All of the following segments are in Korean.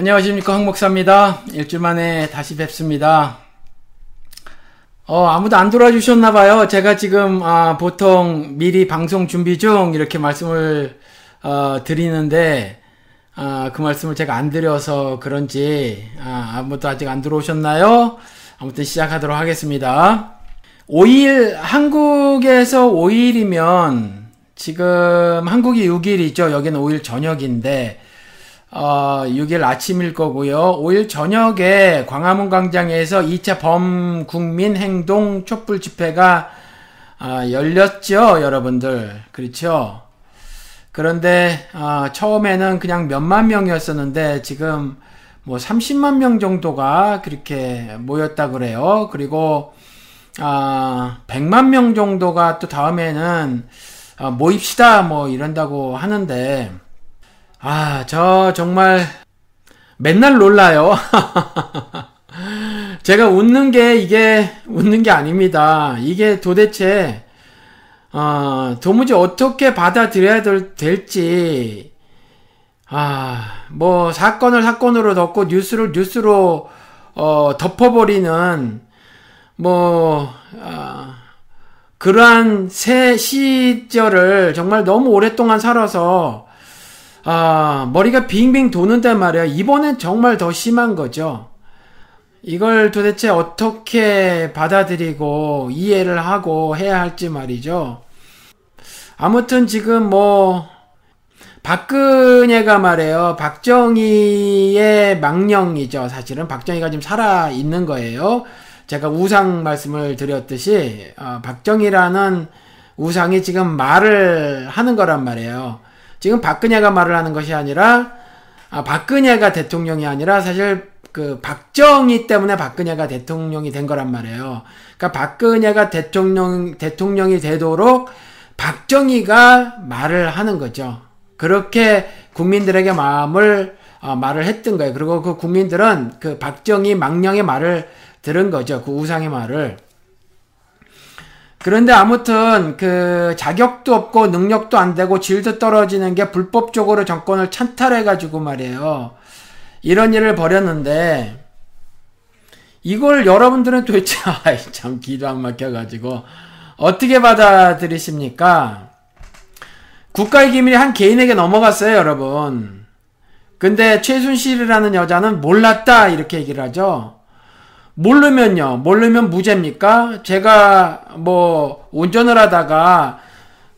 안녕하십니까 황목사입니다. 일주일 만에 다시 뵙습니다. 어, 아무도 안 돌아주셨나 봐요. 제가 지금, 아, 보통 미리 방송 준비 중 이렇게 말씀을, 어, 드리는데, 아, 그 말씀을 제가 안 드려서 그런지, 아, 아무도 아직 안 들어오셨나요? 아무튼 시작하도록 하겠습니다. 5일, 한국에서 5일이면, 지금 한국이 6일이죠. 여기는 5일 저녁인데, 어, 6일 아침일 거고요. 5일 저녁에 광화문 광장에서 2차 범국민 행동 촛불 집회가 어, 열렸죠, 여러분들. 그렇죠? 그런데 어, 처음에는 그냥 몇만 명이었었는데 지금 뭐 30만 명 정도가 그렇게 모였다 그래요. 그리고 아, 100만 명 정도가 또 다음에는 어, 모입시다 뭐 이런다고 하는데 아, 저 정말 맨날 놀라요. 제가 웃는 게 이게 웃는 게 아닙니다. 이게 도대체 어, 도무지 어떻게 받아들여야 될, 지 아, 뭐 사건을 사건으로 덮고 뉴스를 뉴스로 어, 덮어버리는 뭐 어, 그러한 새 시절을 정말 너무 오랫동안 살아서 아, 머리가 빙빙 도는단 말이야. 이번엔 정말 더 심한 거죠. 이걸 도대체 어떻게 받아들이고 이해를 하고 해야 할지 말이죠. 아무튼 지금 뭐, 박근혜가 말해요. 박정희의 망령이죠. 사실은 박정희가 지금 살아 있는 거예요. 제가 우상 말씀을 드렸듯이, 어, 박정희라는 우상이 지금 말을 하는 거란 말이에요. 지금 박근혜가 말을 하는 것이 아니라 아, 박근혜가 대통령이 아니라 사실 그 박정희 때문에 박근혜가 대통령이 된 거란 말이에요. 그러니까 박근혜가 대통령 대통령이 되도록 박정희가 말을 하는 거죠. 그렇게 국민들에게 마음을 어, 말을 했던 거예요. 그리고 그 국민들은 그 박정희 망령의 말을 들은 거죠. 그 우상의 말을. 그런데 아무튼 그 자격도 없고 능력도 안 되고 질도 떨어지는 게 불법적으로 정권을 찬탈해 가지고 말이에요. 이런 일을 벌였는데 이걸 여러분들은 도대체 아이 참 기도 안 막혀 가지고 어떻게 받아들이십니까? 국가의 기밀이 한 개인에게 넘어갔어요, 여러분. 근데 최순실이라는 여자는 몰랐다 이렇게 얘기를 하죠. 모르면요. 모르면 무죄입니까? 제가 뭐 운전을 하다가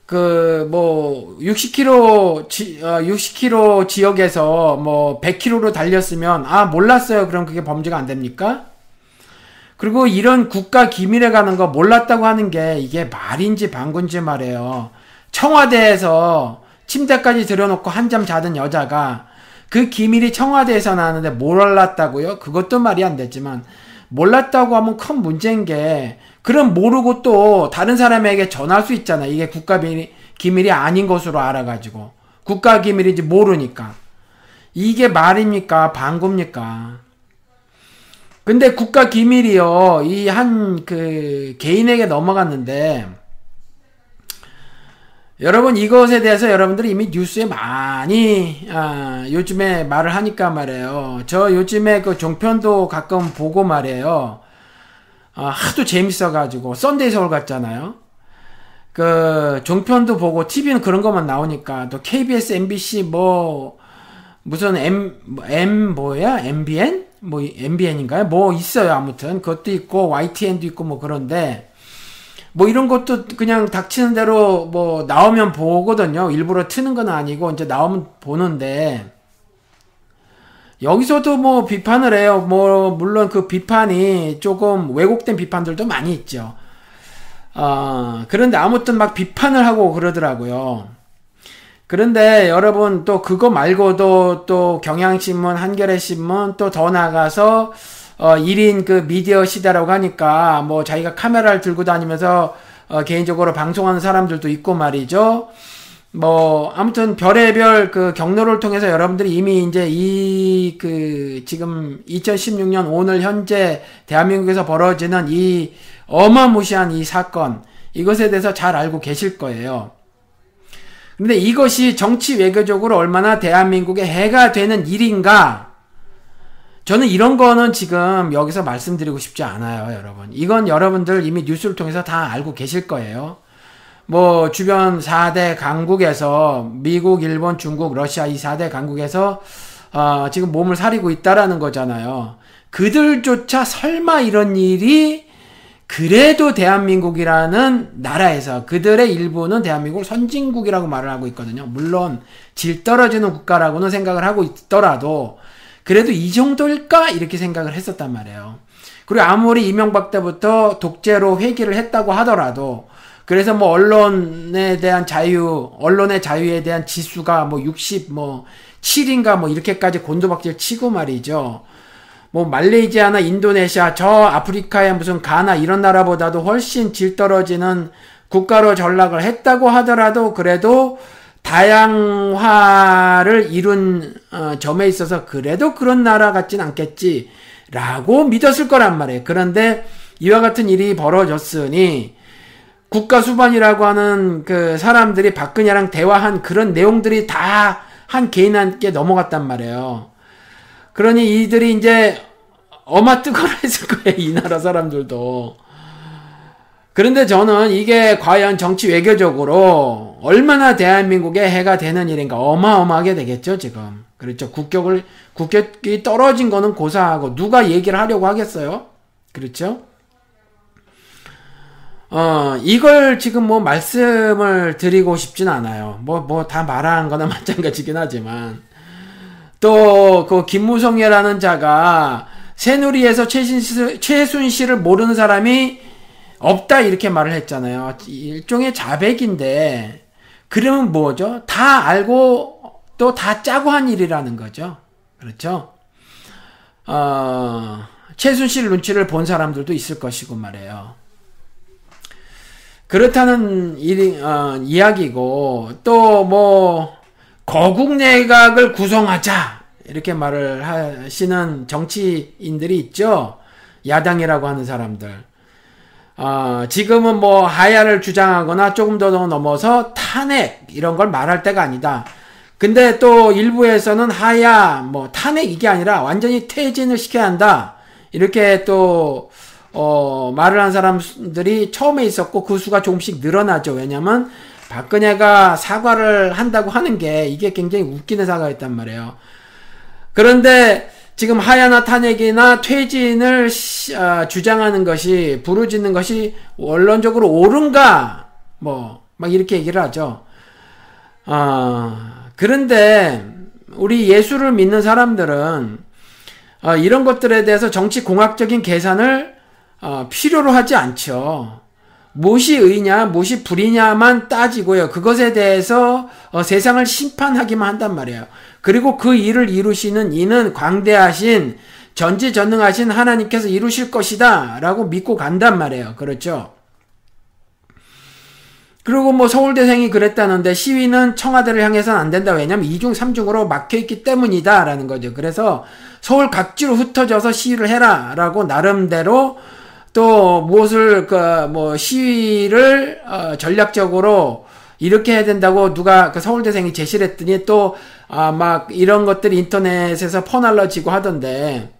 그 뭐 60km 지, 어, 60km 지역에서 뭐 100km로 달렸으면 아 몰랐어요. 그럼 그게 범죄가 안 됩니까? 그리고 이런 국가 기밀에 가는 거 몰랐다고 하는 게 이게 말인지 방군지 말이에요. 청와대에서 침대까지 들여놓고 한잠 자던 여자가 그 기밀이 청와대에서 나왔는데 몰랐다고요? 그것도 말이 안 됐지만 몰랐다고 하면 큰 문제인 게 그럼 모르고 또 다른 사람에게 전할 수 있잖아. 이게 국가 기밀이 아닌 것으로 알아가지고 국가 기밀인지 모르니까 이게 말입니까 방구입니까? 근데 국가 기밀이요 이 한 그 개인에게 넘어갔는데 여러분 이것에 대해서 여러분들이 이미 뉴스에 많이 아, 요즘에 말을 하니까 말이에요. 저 요즘에 그 종편도 가끔 보고 말이에요. 아, 하도 재밌어가지고 썬데이 서울 갔잖아요. 그 종편도 보고 TV는 그런 것만 나오니까 또 KBS, MBC 뭐 무슨 M M 뭐야 MBN 뭐 MBN인가요? 뭐 있어요 아무튼 그것도 있고 YTN도 있고 뭐 그런데 뭐 이런 것도 그냥 닥치는 대로 뭐 나오면 보거든요. 일부러 트는 건 아니고 이제 나오면 보는데 여기서도 뭐 비판을 해요. 뭐 물론 그 비판이 조금 왜곡된 비판들도 많이 있죠. 어, 그런데 아무튼 막 비판을 하고 그러더라고요. 그런데 여러분 또 그거 말고도 또 경향신문, 한겨레신문 또 더 나가서 어, 1인 그 미디어 시대라고 하니까 뭐 자기가 카메라를 들고 다니면서 어, 개인적으로 방송하는 사람들도 있고 말이죠. 뭐 아무튼 별의별 그 경로를 통해서 여러분들이 이미 이제 이 그 지금 2016년 오늘 현재 대한민국에서 벌어지는 이 어마무시한 이 사건 이것에 대해서 잘 알고 계실 거예요. 근데 이것이 정치 외교적으로 얼마나 대한민국에 해가 되는 일인가 저는 이런 거는 지금 여기서 말씀드리고 싶지 않아요, 여러분. 이건 여러분들 이미 뉴스를 통해서 다 알고 계실 거예요. 뭐, 주변 4대 강국에서 미국, 일본, 중국, 러시아 이 4대 강국에서 어, 지금 몸을 사리고 있다라는 거잖아요. 그들조차 설마 이런 일이 그래도 대한민국이라는 나라에서 그들의 일부는 대한민국 선진국이라고 말을 하고 있거든요. 물론 질 떨어지는 국가라고는 생각을 하고 있더라도 그래도 이 정도일까 이렇게 생각을 했었단 말이에요. 그리고 아무리 이명박 때부터 독재로 회귀를 했다고 하더라도 그래서 뭐 언론에 대한 자유, 언론의 자유에 대한 지수가 뭐 60, 뭐 7인가 뭐 이렇게까지 곤두박질 치고 말이죠. 뭐 말레이시아나 인도네시아 저 아프리카의 무슨 가나 이런 나라보다도 훨씬 질 떨어지는 국가로 전락을 했다고 하더라도 그래도 다양화를 이룬 어, 점에 있어서 그래도 그런 나라 같진 않겠지라고 믿었을 거란 말이에요. 그런데 이와 같은 일이 벌어졌으니 국가 수반이라고 하는 그 사람들이 박근혜랑 대화한 그런 내용들이 다 한 개인한테 넘어갔단 말이에요. 그러니 이들이 이제 어마 뜨거라 했을 거예요. 이 나라 사람들도. 그런데 저는 이게 과연 정치 외교적으로 얼마나 대한민국에 해가 되는 일인가 어마어마하게 되겠죠, 지금. 그렇죠. 국격을, 국격이 떨어진 거는 고사하고 누가 얘기를 하려고 하겠어요? 그렇죠? 어, 이걸 지금 뭐 말씀을 드리고 싶진 않아요. 뭐, 뭐 다 말한 거나 마찬가지긴 하지만. 또 그 김무성이라는 자가 새누리에서 최신실, 최순실을 모르는 사람이 없다 이렇게 말을 했잖아요. 일종의 자백인데 그러면 뭐죠? 다 알고 또 다 짜고 한 일이라는 거죠. 그렇죠? 어, 최순실 눈치를 본 사람들도 있을 것이고 말이에요. 그렇다는 일, 어, 이야기고 또 뭐 거국 내각을 구성하자 이렇게 말을 하시는 정치인들이 있죠. 야당이라고 하는 사람들. 어, 지금은 뭐 하야를 주장하거나 조금 더 넘어서 탄핵 이런 걸 말할 때가 아니다. 근데 또 일부에서는 하야 뭐 탄핵 이게 아니라 완전히 퇴진을 시켜야 한다. 이렇게 또 어, 말을 한 사람들이 처음에 있었고 그 수가 조금씩 늘어나죠. 왜냐면 박근혜가 사과를 한다고 하는 게 이게 굉장히 웃기는 사과였단 말이에요. 그런데 지금 하야나 탄핵이나 퇴진을 어, 주장하는 것이 부르짖는 것이 원론적으로 옳은가 뭐 막 이렇게 얘기를 하죠. 어, 그런데 우리 예수를 믿는 사람들은 어, 이런 것들에 대해서 정치 공학적인 계산을 어, 필요로 하지 않죠. 무엇이 의냐, 무엇이 불이냐만 따지고요. 그것에 대해서 어, 세상을 심판하기만 한단 말이에요. 그리고 그 일을 이루시는 이는 광대하신 전지전능하신 하나님께서 이루실 것이다 라고 믿고 간단 말이에요. 그렇죠? 그리고 뭐 서울대생이 그랬다는데 시위는 청와대를 향해서는 안 된다. 왜냐면 2중, 3중으로 막혀있기 때문이다. 라는 거죠. 그래서 서울 각지로 흩어져서 시위를 해라. 라고 나름대로 또 무엇을 그 뭐 시위를 어 전략적으로 이렇게 해야 된다고 누가 그 서울대생이 제시를 했더니 또 아, 막 이런 것들이 인터넷에서 퍼날라지고 하던데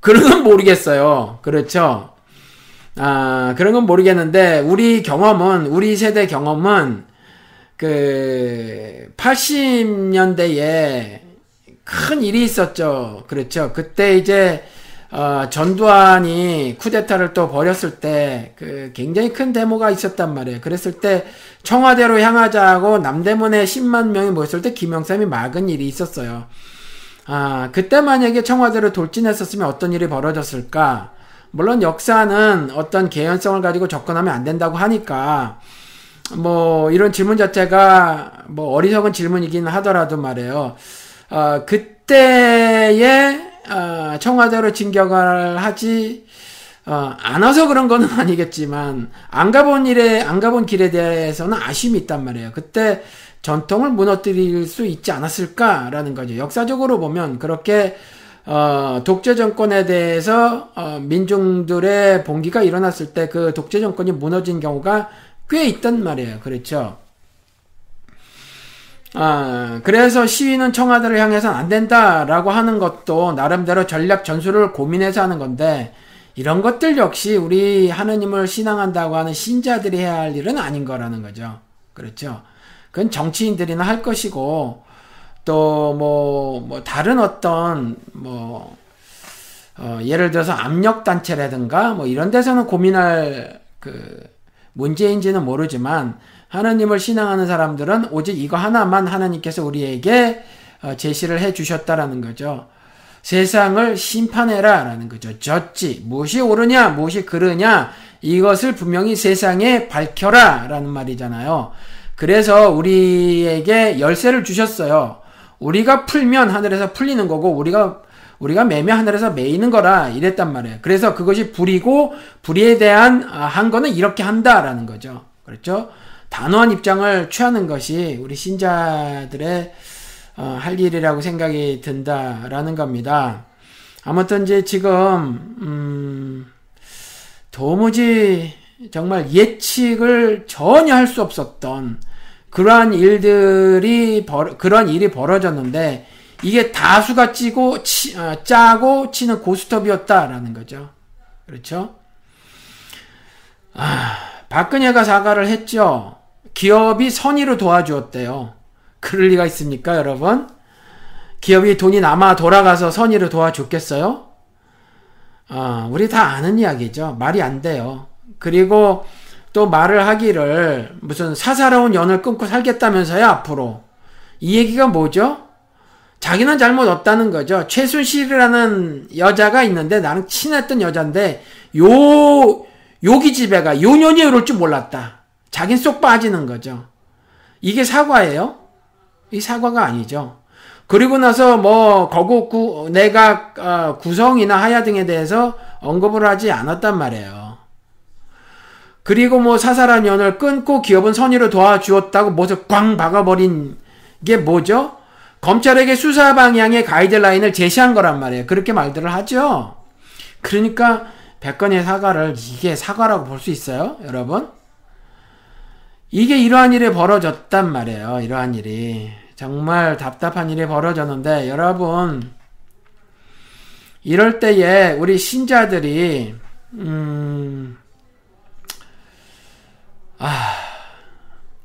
그런 건 모르겠어요. 그렇죠? 아, 그런 건 모르겠는데 우리 경험은 우리 세대 경험은 그 80년대에 큰 일이 있었죠. 그렇죠. 그때 이제 어, 전두환이 쿠데타를 또 벌였을 때, 그, 굉장히 큰 데모가 있었단 말이에요. 그랬을 때, 청와대로 향하자고 남대문에 10만 명이 모였을 때 김영삼이 막은 일이 있었어요. 아, 그때 만약에 청와대로 돌진했었으면 어떤 일이 벌어졌을까? 물론 역사는 어떤 개연성을 가지고 접근하면 안 된다고 하니까, 뭐, 이런 질문 자체가, 뭐, 어리석은 질문이긴 하더라도 말이에요. 어, 그때의 어, 청와대로 진격을 하지 어, 안 와서 그런 거는 아니겠지만 안 가본 일에 안 가본 길에 대해서는 아쉬움이 있단 말이에요. 그때 전통을 무너뜨릴 수 있지 않았을까라는 거죠. 역사적으로 보면 그렇게 어, 독재 정권에 대해서 어, 민중들의 봉기가 일어났을 때 그 독재 정권이 무너진 경우가 꽤 있단 말이에요. 그렇죠. 아, 그래서 시위는 청와대를 향해서는 안 된다라고 하는 것도 나름대로 전략 전술을 고민해서 하는 건데 이런 것들 역시 우리 하느님을 신앙한다고 하는 신자들이 해야 할 일은 아닌 거라는 거죠. 그렇죠. 그건 정치인들이나 할 것이고 또 뭐뭐 뭐 다른 어떤 뭐 어, 예를 들어서 압력 단체라든가 뭐 이런 데서는 고민할 그 문제인지는 모르지만 하나님을 신앙하는 사람들은 오직 이거 하나만 하나님께서 우리에게 어, 제시를 해 주셨다라는 거죠. 세상을 심판해라 라는 거죠. 졌지. 무엇이 옳으냐, 무엇이 그르냐, 이것을 분명히 세상에 밝혀라 라는 말이잖아요. 그래서 우리에게 열쇠를 주셨어요. 우리가 풀면 하늘에서 풀리는 거고, 우리가, 우리가 매면 하늘에서 매이는 거라 이랬단 말이에요. 그래서 그것이 불이고, 불의에 대한 아, 한 거는 이렇게 한다 라는 거죠. 그렇죠? 단호한 입장을 취하는 것이 우리 신자들의 어, 할 일이라고 생각이 든다라는 겁니다. 아무튼 이제 지금 음, 도무지 정말 예측을 전혀 할 수 없었던 그러한 일들이 벌, 그러한 일이 벌어졌는데 이게 다수가 찌고 치, 어, 짜고 치는 고스톱이었다라는 거죠. 그렇죠? 아, 박근혜가 사과를 했죠. 기업이 선의로 도와주었대요. 그럴 리가 있습니까, 여러분? 기업이 돈이 남아 돌아가서 선의를 도와줬겠어요? 어, 우리 다 아는 이야기죠. 말이 안 돼요. 그리고 또 말을 하기를 무슨 사사로운 연을 끊고 살겠다면서요, 앞으로. 이 얘기가 뭐죠? 자기는 잘못 없다는 거죠. 최순실이라는 여자가 있는데 나는 친했던 여잔데 요 요기 집에가 요 년이 이럴 줄 몰랐다. 자긴 쏙 빠지는 거죠. 이게 사과예요? 이 사과가 아니죠. 그리고 나서 뭐 거국 구, 내각 어, 구성이나 하야 등에 대해서 언급을 하지 않았단 말이에요. 그리고 뭐 사사란 연을 끊고 기업은 선의로 도와주었다고 뭐서 꽝 박아버린 게 뭐죠? 검찰에게 수사 방향의 가이드라인을 제시한 거란 말이에요. 그렇게 말들을 하죠. 그러니까 백건의 사과를 이게 사과라고 볼 수 있어요, 여러분? 이게 이러한 일이 벌어졌단 말이에요. 이러한 일이. 정말 답답한 일이 벌어졌는데 여러분 이럴 때에 우리 신자들이 음, 아,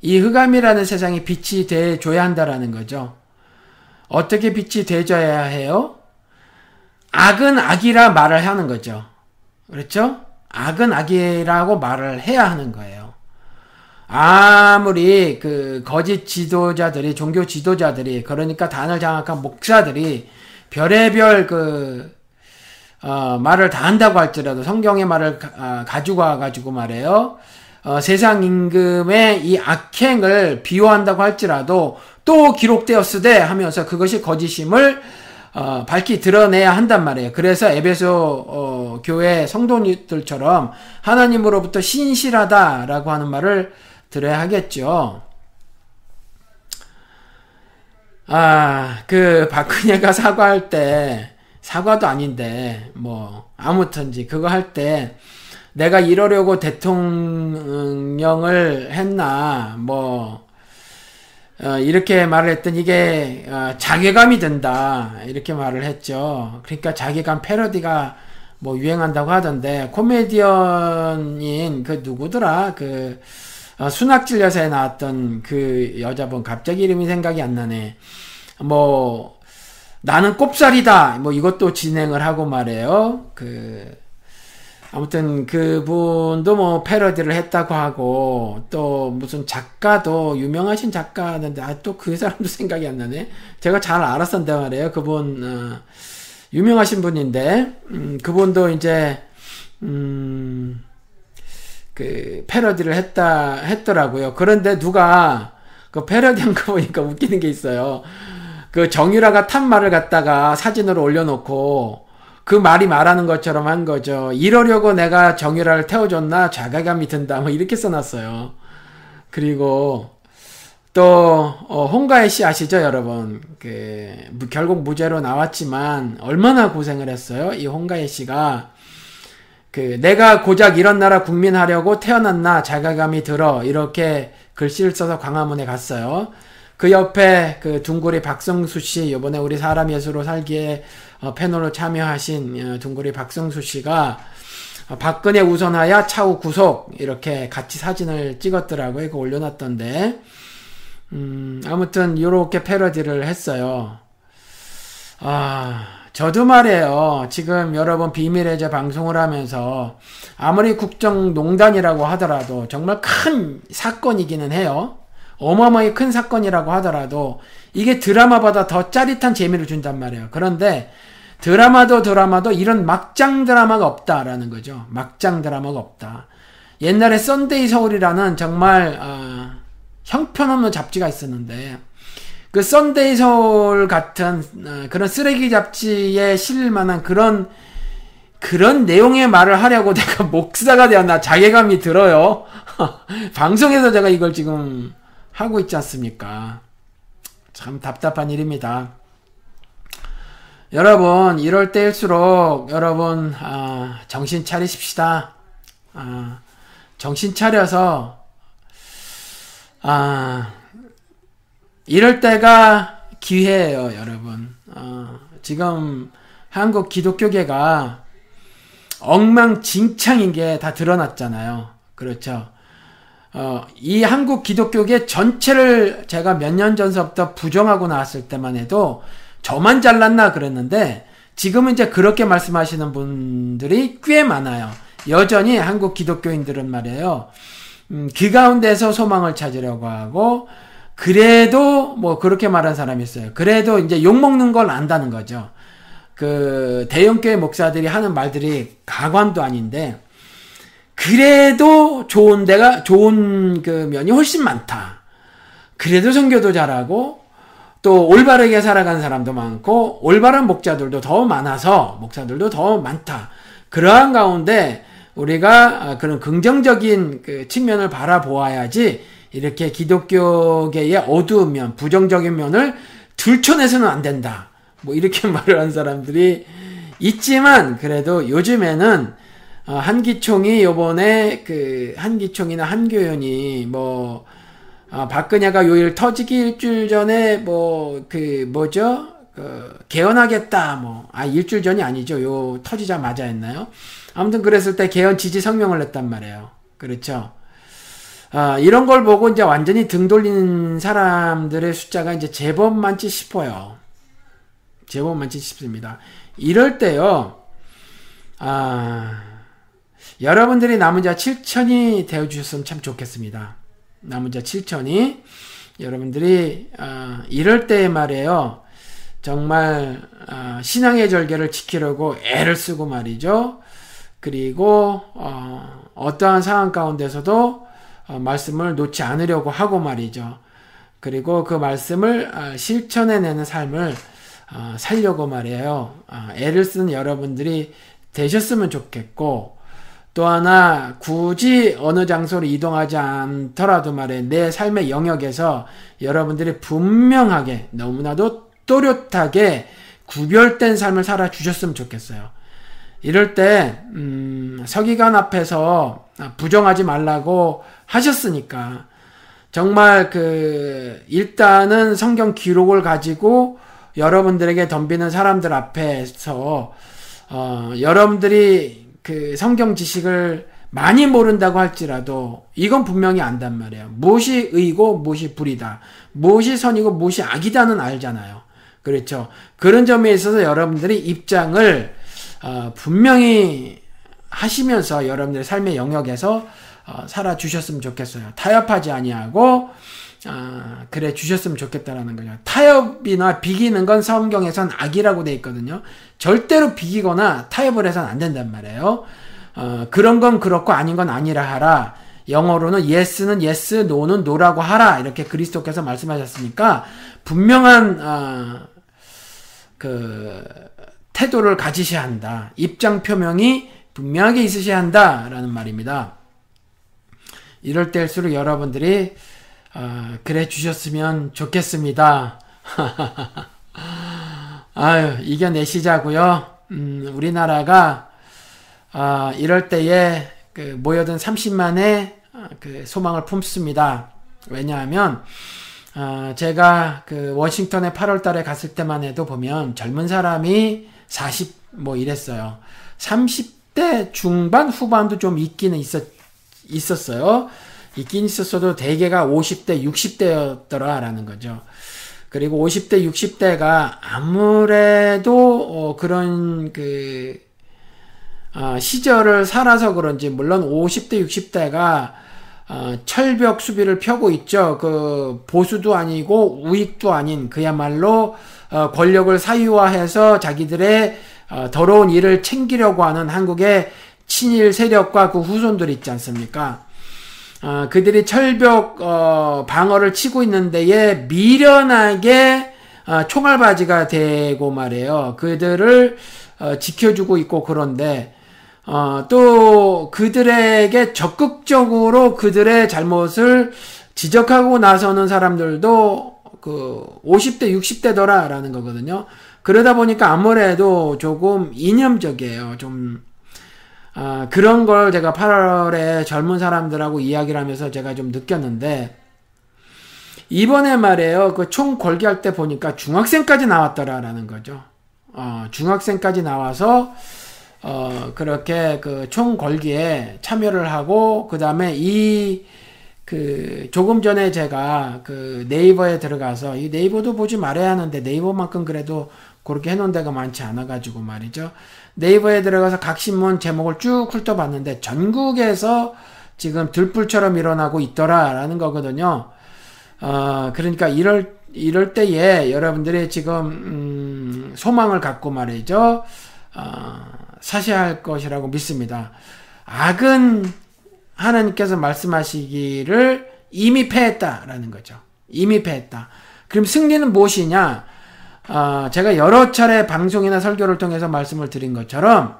이 흑암이라는 세상에 빛이 돼줘야 한다라는 거죠. 어떻게 빛이 돼줘야 해요? 악은 악이라 말을 하는 거죠. 그렇죠? 악은 악이라고 말을 해야 하는 거예요. 아무리 그 거짓 지도자들이 종교 지도자들이 그러니까 단을 장악한 목사들이 별의별 그 어, 말을 다 한다고 할지라도 성경의 말을 가, 어, 가지고 와가지고 말해요. 어, 세상 임금의 이 악행을 비호한다고 할지라도 또 기록되었으되 하면서 그것이 거짓임을 어, 밝히 드러내야 한단 말이에요. 그래서 에베소 어, 교회 성도들처럼 하나님으로부터 신실하다라고 하는 말을 들어야 하겠죠. 아, 그 박근혜가 사과할 때 사과도 아닌데 뭐 아무튼지 그거 할 때 내가 이러려고 대통령을 했나 뭐 어, 이렇게 말을 했더니 이게 어, 자괴감이 든다 이렇게 말을 했죠. 그러니까 자괴감 패러디가 뭐 유행한다고 하던데 코미디언인 그 누구더라 그 어, 순학질 여사에 나왔던 그 여자분 갑자기 이름이 생각이 안 나네. 뭐 나는 꼽살이다. 뭐 이것도 진행을 하고 말해요. 그 아무튼 그분도 뭐 패러디를 했다고 하고 또 무슨 작가도 유명하신 작가는데 아 또 그 사람도 생각이 안 나네. 제가 잘 알았었는데 말이에요. 그분 어, 유명하신 분인데 음, 그분도 이제 음, 그 패러디를 했다 했더라고요. 그런데 누가 그 패러디한 거 보니까 웃기는 게 있어요. 그 정유라가 탄 말을 갖다가 사진으로 올려놓고 그 말이 말하는 것처럼 한 거죠. 이러려고 내가 정유라를 태워줬나 자괴감이 든다. 뭐 이렇게 써놨어요. 그리고 또 어, 홍가혜 씨 아시죠, 여러분? 그 결국 무죄로 나왔지만 얼마나 고생을 했어요. 이 홍가혜 씨가 그 내가 고작 이런 나라 국민 하려고 태어났나 자괴감이 들어 이렇게 글씨를 써서 광화문에 갔어요. 그 옆에 그 둥구리 박성수 씨, 요번에 우리 사람 예수로 살기에 어, 패널로 참여하신 어, 둥구리 박성수 씨가 어, 박근혜 우선하야 차후 구속 이렇게 같이 사진을 찍었더라고요. 이거 올려놨던데. 음, 아무튼 요렇게 패러디를 했어요. 아, 저도 말이에요. 지금 여러분 비밀의 제 방송을 하면서 아무리 국정농단이라고 하더라도 정말 큰 사건이기는 해요. 어마어마하게 큰 사건이라고 하더라도 이게 드라마보다 더 짜릿한 재미를 준단 말이에요. 그런데 드라마도 드라마도 이런 막장 드라마가 없다라는 거죠. 막장 드라마가 없다. 옛날에 썬데이 서울이라는 정말 어, 형편없는 잡지가 있었는데 그 썬데이 서울 같은 어, 그런 쓰레기 잡지에 실릴 만한 그런 그런 내용의 말을 하려고 내가 목사가 되었나 자괴감이 들어요. 방송에서 제가 이걸 지금 하고 있지 않습니까? 참 답답한 일입니다. 여러분 이럴 때일수록 여러분 아, 정신 차리십시다. 아, 정신 차려서 아 이럴 때가 기회예요, 여러분. 어, 지금 한국 기독교계가 엉망진창인 게 다 드러났잖아요. 그렇죠. 어, 이 한국 기독교계 전체를 제가 몇 년 전서부터 부정하고 나왔을 때만 해도 저만 잘났나 그랬는데 지금은 이제 그렇게 말씀하시는 분들이 꽤 많아요. 여전히 한국 기독교인들은 말이에요. 음, 그 가운데서 소망을 찾으려고 하고 그래도 뭐 그렇게 말한 사람이 있어요. 그래도 이제 욕 먹는 걸 안다는 거죠. 그 대형교회 목사들이 하는 말들이 가관도 아닌데 그래도 좋은 데가 좋은 그 면이 훨씬 많다. 그래도 성교도 잘하고 또 올바르게 살아간 사람도 많고 올바른 목자들도 더 많아서 목사들도 더 많다. 그러한 가운데 우리가 그런 긍정적인 그 측면을 바라보아야지 이렇게 기독교계의 어두운 면, 부정적인 면을 들춰내서는 안 된다. 뭐 이렇게 말을 한 사람들이 있지만 그래도 요즘에는 어, 한기총이 요번에 그 한기총이나 한교연이 뭐 어, 박근혜가 요일 터지기 일주일 전에 뭐 그 뭐죠? 그 개헌하겠다 뭐. 아 일주일 전이 아니죠. 요 터지자마자 했나요? 아무튼 그랬을 때 개헌 지지 성명을 냈단 말이에요. 그렇죠 아, 이런 걸 보고 이제 완전히 등 돌리는 사람들의 숫자가 이제 제법 많지 싶어요. 제법 많지 싶습니다. 이럴 때요, 아, 여러분들이 남은 자 7천이 되어주셨으면 참 좋겠습니다. 남은 자 7천이 여러분들이 아, 이럴 때 말이에요. 정말 아, 신앙의 절개를 지키려고 애를 쓰고 말이죠. 그리고 어, 어떠한 상황 가운데서도 어, 말씀을 놓지 않으려고 하고 말이죠. 그리고 그 말씀을 어, 실천해내는 삶을 어, 살려고 말이에요. 애를 쓰는 여러분들이 되셨으면 좋겠고, 또 하나, 굳이 어느 장소로 이동하지 않더라도 말해, 내 삶의 영역에서 여러분들이 분명하게, 너무나도 또렷하게 구별된 삶을 살아주셨으면 좋겠어요. 이럴 때, 음, 서기관 앞에서 부정하지 말라고 하셨으니까 정말 그 일단은 성경 기록을 가지고 여러분들에게 덤비는 사람들 앞에서 어 여러분들이 그 성경 지식을 많이 모른다고 할지라도 이건 분명히 안단 말이에요. 무엇이 의고 무엇이 불이다. 무엇이 선이고 무엇이 악이다는 알잖아요. 그렇죠. 그런 점에 있어서 여러분들이 입장을 어 분명히 하시면서 여러분들의 삶의 영역에서 어, 살아 주셨으면 좋겠어요. 타협하지 아니하고 어, 그래 주셨으면 좋겠다라는 거죠. 타협이나 비기는 건 성경에선 악이라고 돼 있거든요. 절대로 비기거나 타협을 해서는 안 된단 말이에요. 어, 그런 건 그렇고 아닌 건 아니라 하라. 영어로는 yes는 yes, no는 no라고 하라. 이렇게 그리스도께서 말씀하셨으니까 분명한 어, 그 태도를 가지셔야 한다. 입장 표명이 분명하게 있으셔야 한다라는 말입니다. 이럴 때일수록 여러분들이 어, 그래 주셨으면 좋겠습니다. 아유 이겨내시자고요. 음, 우리나라가 어, 이럴 때에 그 모여든 30만의 어, 그 소망을 품습니다. 왜냐하면 어, 제가 그 워싱턴에 8월 달에 갔을 때만 해도 보면 젊은 사람이 40 뭐 이랬어요. 30대 중반 후반도 좀 있기는 있었, 있었어요. 있긴 있었어도 대개가 50대, 60대였더라라는 거죠. 그리고 50대, 60대가 아무래도 어, 그런 그 어, 시절을 살아서 그런지 물론 50대, 60대가 어, 철벽 수비를 펴고 있죠. 그 보수도 아니고 우익도 아닌 그야말로 어, 권력을 사유화해서 자기들의 어, 더러운 일을 챙기려고 하는 한국의 친일 세력과 그 후손들 있지 않습니까? 어, 그들이 철벽 어, 방어를 치고 있는 데에 미련하게 어, 총알바지가 되고 말이에요. 그들을 어, 지켜주고 있고 그런데 어, 또 그들에게 적극적으로 그들의 잘못을 지적하고 나서는 사람들도 그 50대, 60대더라라는 거거든요. 그러다 보니까 아무래도 조금 이념적이에요. 좀, 아, 그런 걸 제가 8월에 젊은 사람들하고 이야기를 하면서 제가 좀 느꼈는데, 이번에 말이에요. 그총 걸기할 때 보니까 중학생까지 나왔더라라는 거죠. 어, 중학생까지 나와서, 어, 그렇게 그총 걸기에 참여를 하고, 그 다음에 이, 그, 조금 전에 제가 그 네이버에 들어가서, 이 네이버도 보지 말아야 하는데, 네이버만큼 그래도 그렇게 해놓은 데가 많지 않아가지고 말이죠. 네이버에 들어가서 각 신문 제목을 쭉 훑어봤는데, 전국에서 지금 들불처럼 일어나고 있더라라는 거거든요. 어, 그러니까 이럴, 이럴 때에 여러분들이 지금, 음, 소망을 갖고 말이죠. 어, 사셔야 할 것이라고 믿습니다. 악은 하나님께서 말씀하시기를 이미 패했다라는 거죠. 이미 패했다. 그럼 승리는 무엇이냐? 어, 제가 여러 차례 방송이나 설교를 통해서 말씀을 드린 것처럼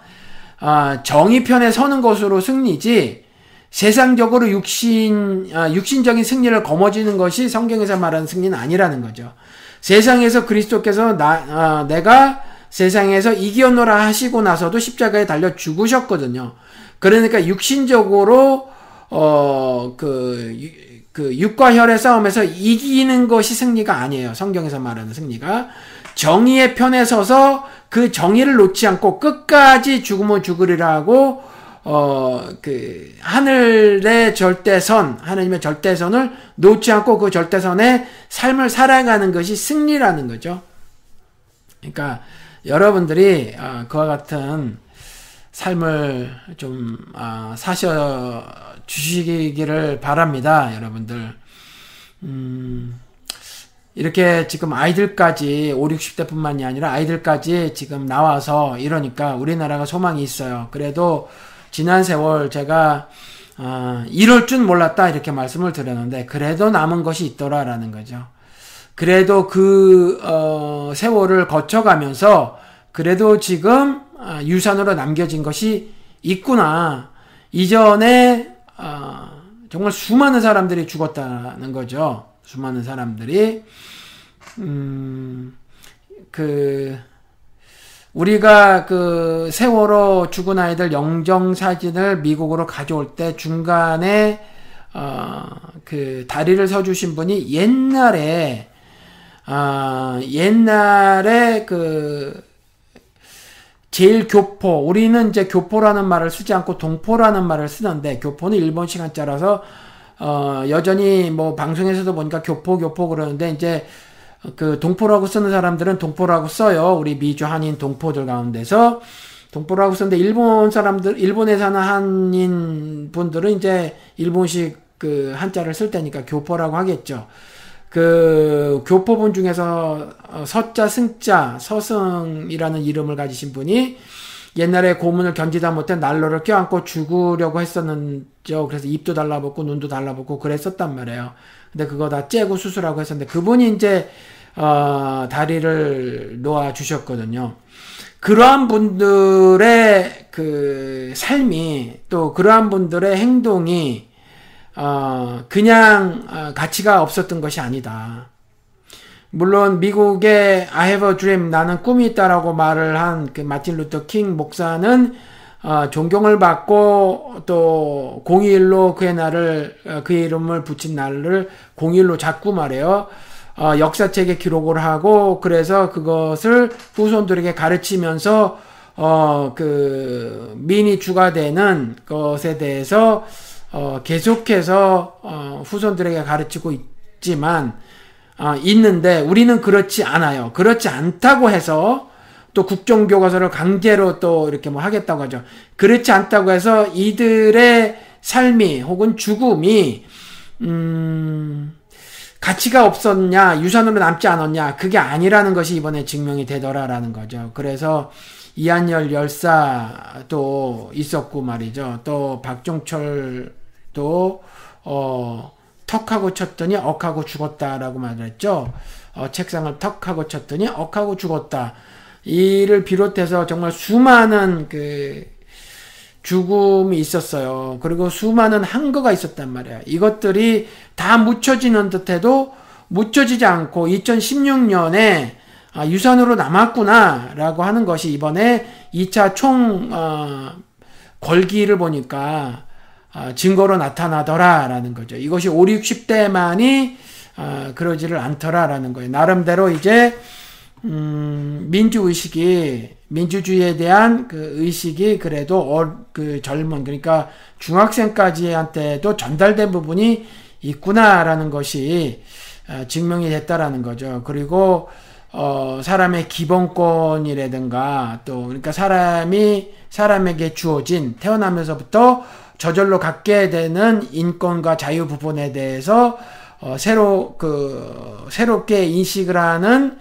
어, 정의 편에 서는 것으로 승리지 세상적으로 육신 어, 육신적인 승리를 거머쥐는 것이 성경에서 말하는 승리는 아니라는 거죠. 세상에서 그리스도께서 나 어, 내가 세상에서 이기었노라 하시고 나서도 십자가에 달려 죽으셨거든요. 그러니까 육신적으로 어그 그 육과 혈의 싸움에서 이기는 것이 승리가 아니에요. 성경에서 말하는 승리가 정의의 편에 서서 그 정의를 놓지 않고 끝까지 죽으면 죽으리라 하고 어 그 하늘의 절대선 하나님의 절대선을 놓지 않고 그 절대선에 삶을 살아가는 것이 승리라는 거죠. 그러니까 여러분들이 어, 그와 같은 삶을 좀 어, 사셔 주시기를 바랍니다, 여러분들. 음, 이렇게 지금 아이들까지 5, 60대뿐만이 아니라 아이들까지 지금 나와서 이러니까 우리나라가 소망이 있어요. 그래도 지난 세월 제가 어, 이럴 줄 몰랐다 이렇게 말씀을 드렸는데 그래도 남은 것이 있더라라는 거죠. 그래도 그 어, 세월을 거쳐가면서 그래도 지금 어, 유산으로 남겨진 것이 있구나. 이전에 어, 정말 수많은 사람들이 죽었다는 거죠. 수많은 사람들이 음, 그 우리가 그 세월호 죽은 아이들 영정 사진을 미국으로 가져올 때 중간에 어, 그 다리를 서주신 분이 옛날에 어, 옛날에 그 제일 교포 우리는 이제 교포라는 말을 쓰지 않고 동포라는 말을 쓰는데 교포는 일본식 한자라서 어, 여전히 뭐 방송에서도 보니까 교포 교포 그러는데 이제 그 동포라고 쓰는 사람들은 동포라고 써요. 우리 미주 한인 동포들 가운데서 동포라고 쓰는데 일본 사람들 일본에 사는 한인 분들은 이제 일본식 그 한자를 쓸 때니까 교포라고 하겠죠. 그 교포분 중에서 어, 서자 승자 서승이라는 이름을 가지신 분이 옛날에 고문을 견디다 못해 난로를 껴안고 죽으려고 했었는죠. 그래서 입도 달라붙고 눈도 달라붙고 그랬었단 말이에요. 근데 그거 다 째고 수술하고 했었는데 그분이 이제 어, 다리를 놓아 주셨거든요. 그러한 분들의 그 삶이 또 그러한 분들의 행동이 어, 그냥 어, 가치가 없었던 것이 아니다. 물론 미국의 I have a dream 나는 꿈이 있다라고 말을 한 그 마틴 루터 킹 목사는 어, 존경을 받고 또 공일로 그의 날을 어, 그의 이름을 붙인 날을 공일로 자꾸 말해요. 어, 역사책에 기록을 하고 그래서 그것을 후손들에게 가르치면서 어, 그 민이 주가 되는 것에 대해서 어, 계속해서 어, 후손들에게 가르치고 있지만 어, 있는데 우리는 그렇지 않아요. 그렇지 않다고 해서 또 국정교과서를 강제로 또 이렇게 뭐 하겠다고 하죠. 그렇지 않다고 해서 이들의 삶이 혹은 죽음이 음 가치가 없었냐 유산으로 남지 않았냐 그게 아니라는 것이 이번에 증명이 되더라라는 거죠. 그래서 이한열 열사도 있었고 말이죠. 또 박종철도 어 턱하고 쳤더니 억하고 죽었다라고 말했죠. 어, 책상을 턱하고 쳤더니 억하고 죽었다. 이를 비롯해서 정말 수많은 그 죽음이 있었어요. 그리고 수많은 한거가 있었단 말이야. 이것들이 다 묻혀지는 듯해도 묻혀지지 않고 2016년에 아, 유산으로 남았구나라고 하는 것이 이번에 2차 총 어, 걸기를 보니까 어, 증거로 나타나더라라는 거죠. 이것이 5, 60대만이 어, 그러지를 않더라라는 거예요. 나름대로 이제 음, 민주 의식이, 민주주의에 대한 그 의식이 그래도 어, 그 젊은, 그러니까 중학생까지한테도 전달된 부분이 있구나라는 것이 어, 증명이 됐다라는 거죠. 그리고, 어, 사람의 기본권이라든가 또, 그러니까 사람이 사람에게 주어진 태어나면서부터 저절로 갖게 되는 인권과 자유 부분에 대해서 어, 새로, 그, 새롭게 인식을 하는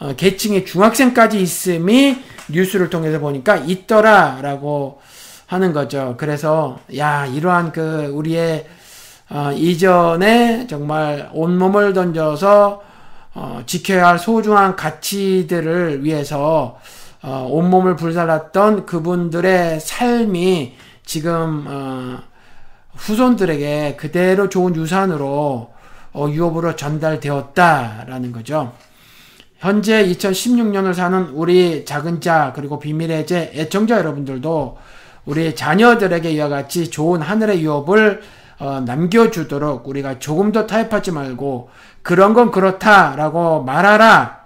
어, 계층의 중학생까지 있음이 뉴스를 통해서 보니까 있더라라고 하는 거죠. 그래서 야 이러한 그 우리의 어, 이전에 정말 온몸을 던져서 어, 지켜야 할 소중한 가치들을 위해서 어, 온몸을 불살랐던 그분들의 삶이 지금 어, 후손들에게 그대로 좋은 유산으로 어, 유업으로 전달되었다라는 거죠. 현재 2016년을 사는 우리 작은 자 그리고 비밀의 제 애청자 여러분들도 우리 자녀들에게 이와 같이 좋은 하늘의 유업을 어, 남겨주도록 우리가 조금 더 타협하지 말고 그런 건 그렇다라고 말하라.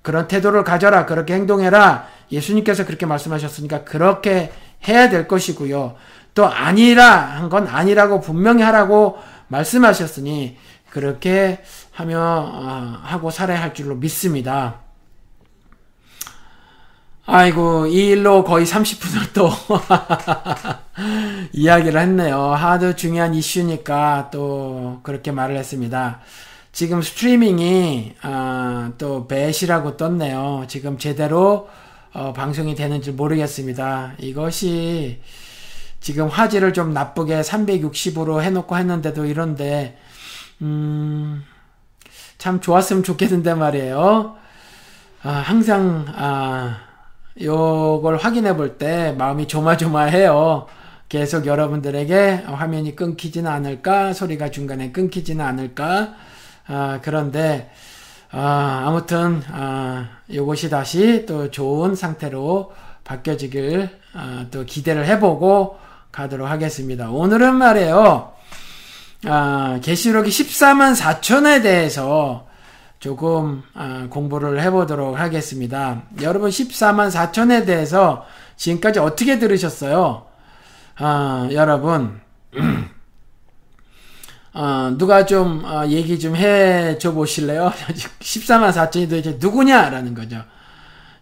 그런 태도를 가져라. 그렇게 행동해라. 예수님께서 그렇게 말씀하셨으니까 그렇게 해야 될 것이고요 또 아니라 한 건 아니라고 분명히 하라고 말씀하셨으니 그렇게 하며 어, 하고 살아야 할 줄로 믿습니다. 아이고 이 일로 거의 30분을 또 이야기를 했네요. 하도 중요한 이슈니까 또 그렇게 말을 했습니다. 지금 스트리밍이 어, 또 배시라고 떴네요. 지금 제대로 어, 방송이 되는지 모르겠습니다. 이것이 지금 화질을 좀 나쁘게 360으로 해놓고 했는데도 이런데 음, 참 좋았으면 좋겠는데 말이에요. 아, 항상, 아, 요걸 확인해 볼 때 마음이 조마조마해요. 계속 여러분들에게 화면이 끊기지는 않을까, 소리가 중간에 끊기지는 않을까, 아, 그런데, 아, 아무튼, 아, 요것이 다시 또 좋은 상태로 바뀌어지길, 아, 또 기대를 해보고 가도록 하겠습니다. 오늘은 말이에요. 아, 계시록이 14만 4천에 대해서 조금 아, 공부를 해보도록 하겠습니다. 여러분 14만 4천에 대해서 지금까지 어떻게 들으셨어요? 아, 여러분 어, 누가 좀 어, 얘기 좀 해줘 보실래요? 14만 4천이 도대체 누구냐라는 거죠.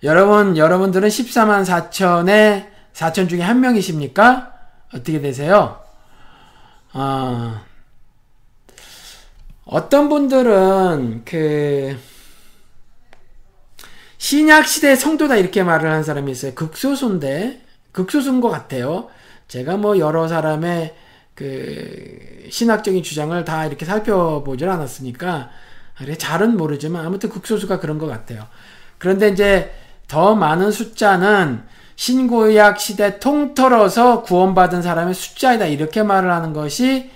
여러분 여러분들은 14만 4천의 4천 중에 한 명이십니까? 어떻게 되세요? 어, 어떤 분들은 그 신약 시대 성도다 이렇게 말을 하는 사람이 있어요. 극소수인데 극소수인 것 같아요. 제가 뭐 여러 사람의 그 신학적인 주장을 다 이렇게 살펴보질 않았으니까 잘은 모르지만 아무튼 극소수가 그런 것 같아요. 그런데 이제 더 많은 숫자는 신구약 시대 통틀어서 구원받은 사람의 숫자이다 이렇게 말을 하는 것이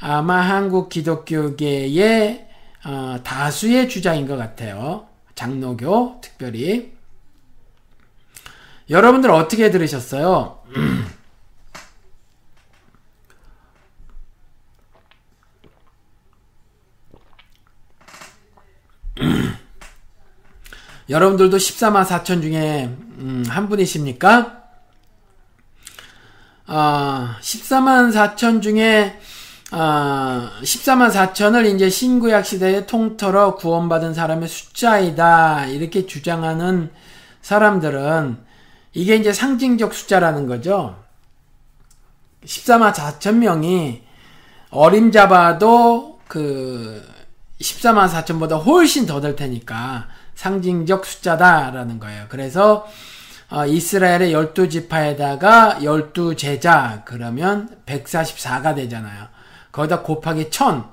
아마 한국 기독교계의 어, 다수의 주장인 것 같아요. 장로교 특별히. 여러분들 어떻게 들으셨어요? 여러분들도 14만 4천 중에 음, 한 분이십니까? 아, 14만 4천 중에 아, 14만 4천을 이제 신구약 시대에 통틀어 구원받은 사람의 숫자이다. 이렇게 주장하는 사람들은 이게 이제 상징적 숫자라는 거죠. 14만 4천 명이 어림잡아도 그 14만 4천보다 훨씬 더 될 테니까 상징적 숫자다라는 거예요. 그래서 어, 이스라엘의 12지파에다가 12제자 그러면 144가 되잖아요. 거기다 곱하기 1000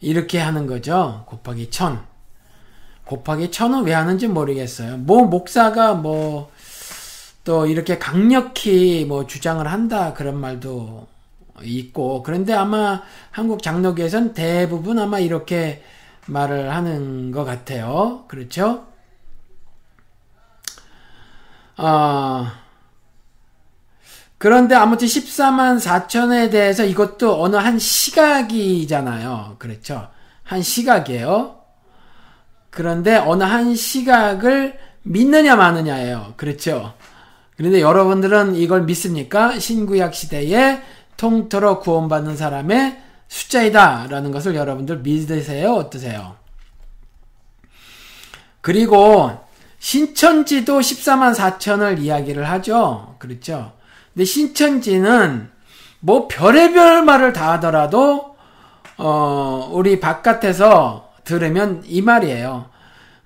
이렇게 하는 거죠. 곱하기 1000 곱하기 1000은 왜 하는지 모르겠어요. 뭐 목사가 뭐 또 이렇게 강력히 뭐 주장을 한다 그런 말도 있고 그런데 아마 한국 장로교에선 대부분 아마 이렇게 말을 하는 것 같아요. 그렇죠? 어, 그런데 아무튼 14만 4천에 대해서 이것도 어느 한 시각이잖아요. 그렇죠? 한 시각이에요. 그런데 어느 한 시각을 믿느냐 마느냐예요. 그렇죠? 그런데 여러분들은 이걸 믿습니까? 신구약 시대에 통틀어 구원받는 사람의 숫자이다. 라는 것을 여러분들 믿으세요? 어떠세요? 그리고 신천지도 14만 4천을 이야기를 하죠. 그렇죠. 근데 신천지는 뭐 별의별 말을 다 하더라도 어 우리 바깥에서 들으면 이 말이에요.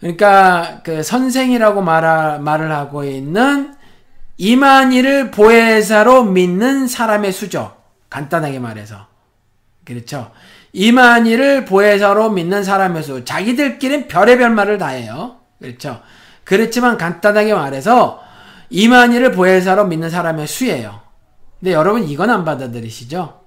그러니까 그 선생이라고 말 말을 하고 있는 이만희를 보혜사로 믿는 사람의 수죠. 간단하게 말해서. 그렇죠. 이만희를 보혜사로 믿는 사람의 수. 자기들끼리는 별의별 말을 다 해요. 그렇죠. 그렇지만 간단하게 말해서 이만희를 보혜사로 믿는 사람의 수예요. 근데 여러분 이건 안 받아들이시죠?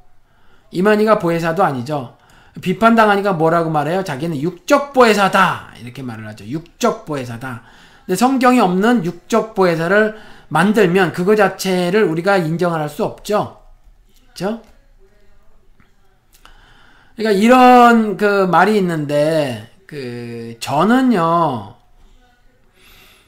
이만희가 보혜사도 아니죠. 비판당하니까 뭐라고 말해요? 자기는 육적 보혜사다 이렇게 말을 하죠. 육적 보혜사다. 근데 성경이 없는 육적 보혜사를 만들면 그거 자체를 우리가 인정을 할수 없죠. 그렇죠? 그러니까 이런 그 말이 있는데 그 저는요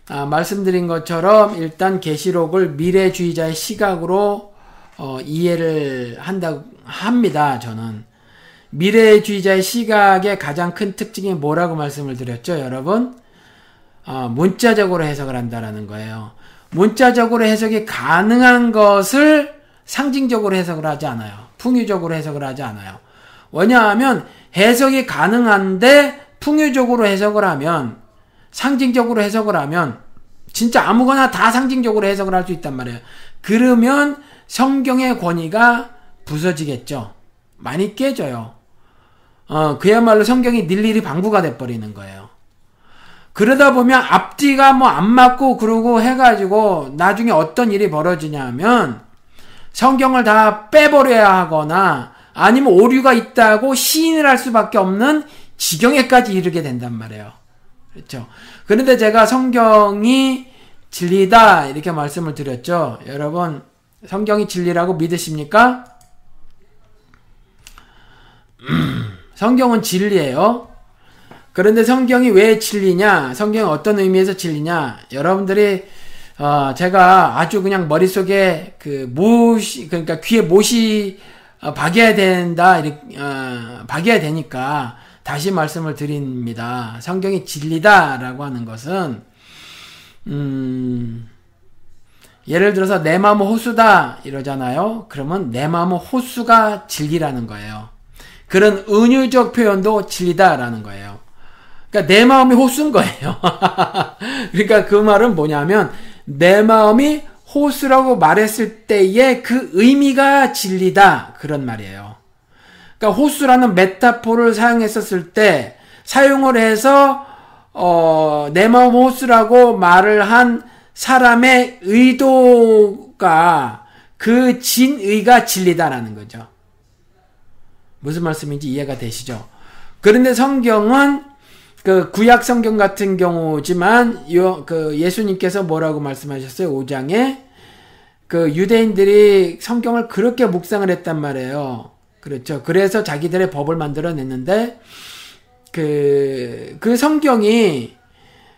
아, 말씀드린 것처럼 일단 계시록을 미래주의자의 시각으로 어, 이해를 한다 합니다. 저는 미래주의자의 시각의 가장 큰 특징이 뭐라고 말씀을 드렸죠, 여러분? 어, 문자적으로 해석을 한다라는 거예요. 문자적으로 해석이 가능한 것을 상징적으로 해석을 하지 않아요. 풍유적으로 해석을 하지 않아요. 왜냐하면 해석이 가능한데 풍유적으로 해석을 하면 상징적으로 해석을 하면 진짜 아무거나 다 상징적으로 해석을 할 수 있단 말이에요. 그러면 성경의 권위가 부서지겠죠. 많이 깨져요. 어, 그야말로 성경이 일일이 방구가 돼버리는 거예요. 그러다 보면 앞뒤가 뭐 안 맞고 그러고 해가지고 나중에 어떤 일이 벌어지냐면 성경을 다 빼버려야 하거나 아니면 오류가 있다고 시인을 할 수밖에 없는 지경에까지 이르게 된단 말이에요. 그렇죠. 그런데 제가 성경이 진리다 이렇게 말씀을 드렸죠. 여러분 성경이 진리라고 믿으십니까? 성경은 진리예요. 그런데 성경이 왜 진리냐? 성경이 어떤 의미에서 진리냐? 여러분들이 어, 제가 아주 그냥 머릿속에 그 못이 그러니까 귀에 어, 박여야 된다 이렇게 어, 박여야 되니까 다시 말씀을 드립니다. 성경이 진리다라고 하는 것은 음, 예를 들어서 내 마음은 호수다 이러잖아요. 그러면 내 마음은 호수가 진리라는 거예요. 그런 은유적 표현도 진리다라는 거예요. 그러니까 내 마음이 호수인 거예요. 그러니까 그 말은 뭐냐면 내 마음이 호수라고 말했을 때의 그 의미가 진리다 그런 말이에요. 그러니까 호수라는 메타포를 사용했었을 때 사용을 해서 어, 내 마음 호수라고 말을 한 사람의 의도가 그 진의가 진리다라는 거죠. 무슨 말씀인지 이해가 되시죠? 그런데 성경은 그 구약 성경 같은 경우지만 요, 그 예수님께서 뭐라고 말씀하셨어요? 5장에 그 유대인들이 성경을 그렇게 묵상을 했단 말이에요. 그렇죠. 그래서 자기들의 법을 만들어 냈는데 그, 그 성경이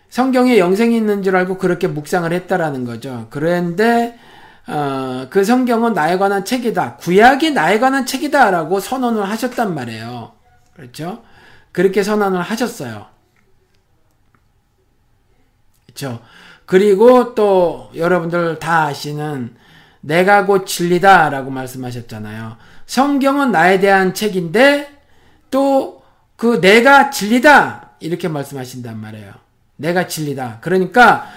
성경에 영생이 있는 줄 알고 그렇게 묵상을 했다라는 거죠. 그런데 어, 그 성경은 나에 관한 책이다. 구약이 나에 관한 책이다라고 선언을 하셨단 말이에요. 그렇죠? 그렇게 선언을 하셨어요. 그렇죠? 그리고 또 여러분들 다 아시는 내가 곧 진리다라고 말씀하셨잖아요. 성경은 나에 대한 책인데 또 그 내가 진리다 이렇게 말씀하신단 말이에요. 내가 진리다. 그러니까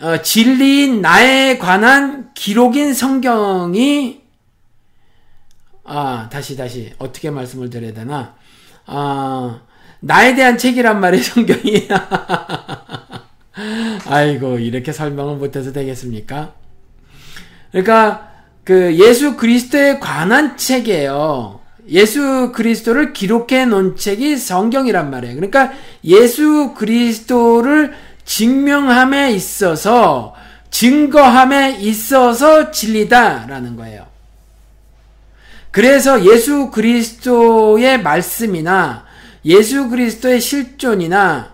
어, 진리인 나에 관한 기록인 성경이 아 다시 다시 어떻게 말씀을 드려야 되나 아 나에 대한 책이란 말이에요 성경이 아이고 이렇게 설명을 못해서 되겠습니까? 그러니까 그 예수 그리스도에 관한 책이에요. 예수 그리스도를 기록해 놓은 책이 성경이란 말이에요. 그러니까 예수 그리스도를 증명함에 있어서 증거함에 있어서 진리다라는 거예요. 그래서 예수 그리스도의 말씀이나 예수 그리스도의 실존이나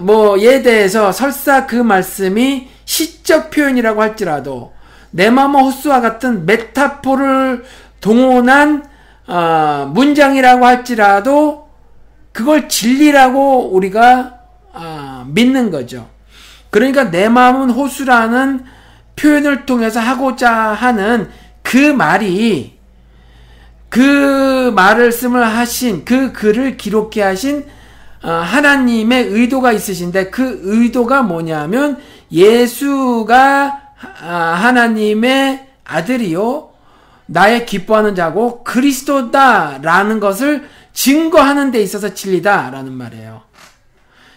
뭐에 대해서 설사 그 말씀이 시적 표현이라고 할지라도 내마모 호수와 같은 메타포를 동원한 어, 문장이라고 할지라도 그걸 진리라고 우리가 어, 믿는 거죠. 그러니까 내 마음은 호수라는 표현을 통해서 하고자 하는 그 말이 그 말을 쓰을 하신 그 글을 기록해 하신 어, 하나님의 의도가 있으신데 그 의도가 뭐냐면 예수가 아, 하나님의 아들이요 나의 기뻐하는 자고 그리스도다라는 것을 증거하는 데 있어서 진리다라는 말이에요.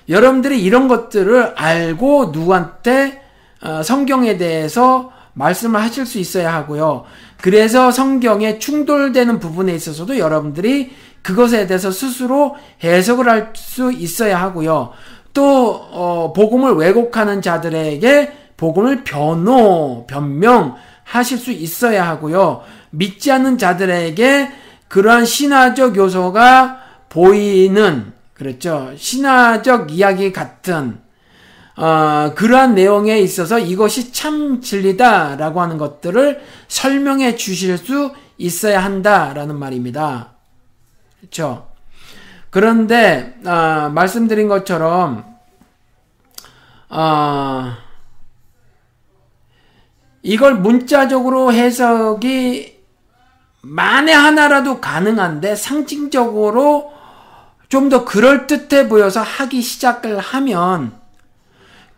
여러분들이 이런 것들을 알고 누구한테 어, 성경에 대해서 말씀을 하실 수 있어야 하고요. 그래서 성경에 충돌되는 부분에 있어서도 여러분들이 그것에 대해서 스스로 해석을 할 수 있어야 하고요. 또 어, 복음을 왜곡하는 자들에게 복음을 변호, 변명하실 수 있어야 하고요. 믿지 않는 자들에게 그러한 신화적 요소가 보이는 그렇죠. 신화적 이야기 같은 어, 그러한 내용에 있어서 이것이 참 진리다라고 하는 것들을 설명해 주실 수 있어야 한다라는 말입니다. 그렇죠. 그런데 어, 말씀드린 것처럼 어, 이걸 문자적으로 해석이 만에 하나라도 가능한데 상징적으로 좀 더 그럴듯해 보여서 하기 시작을 하면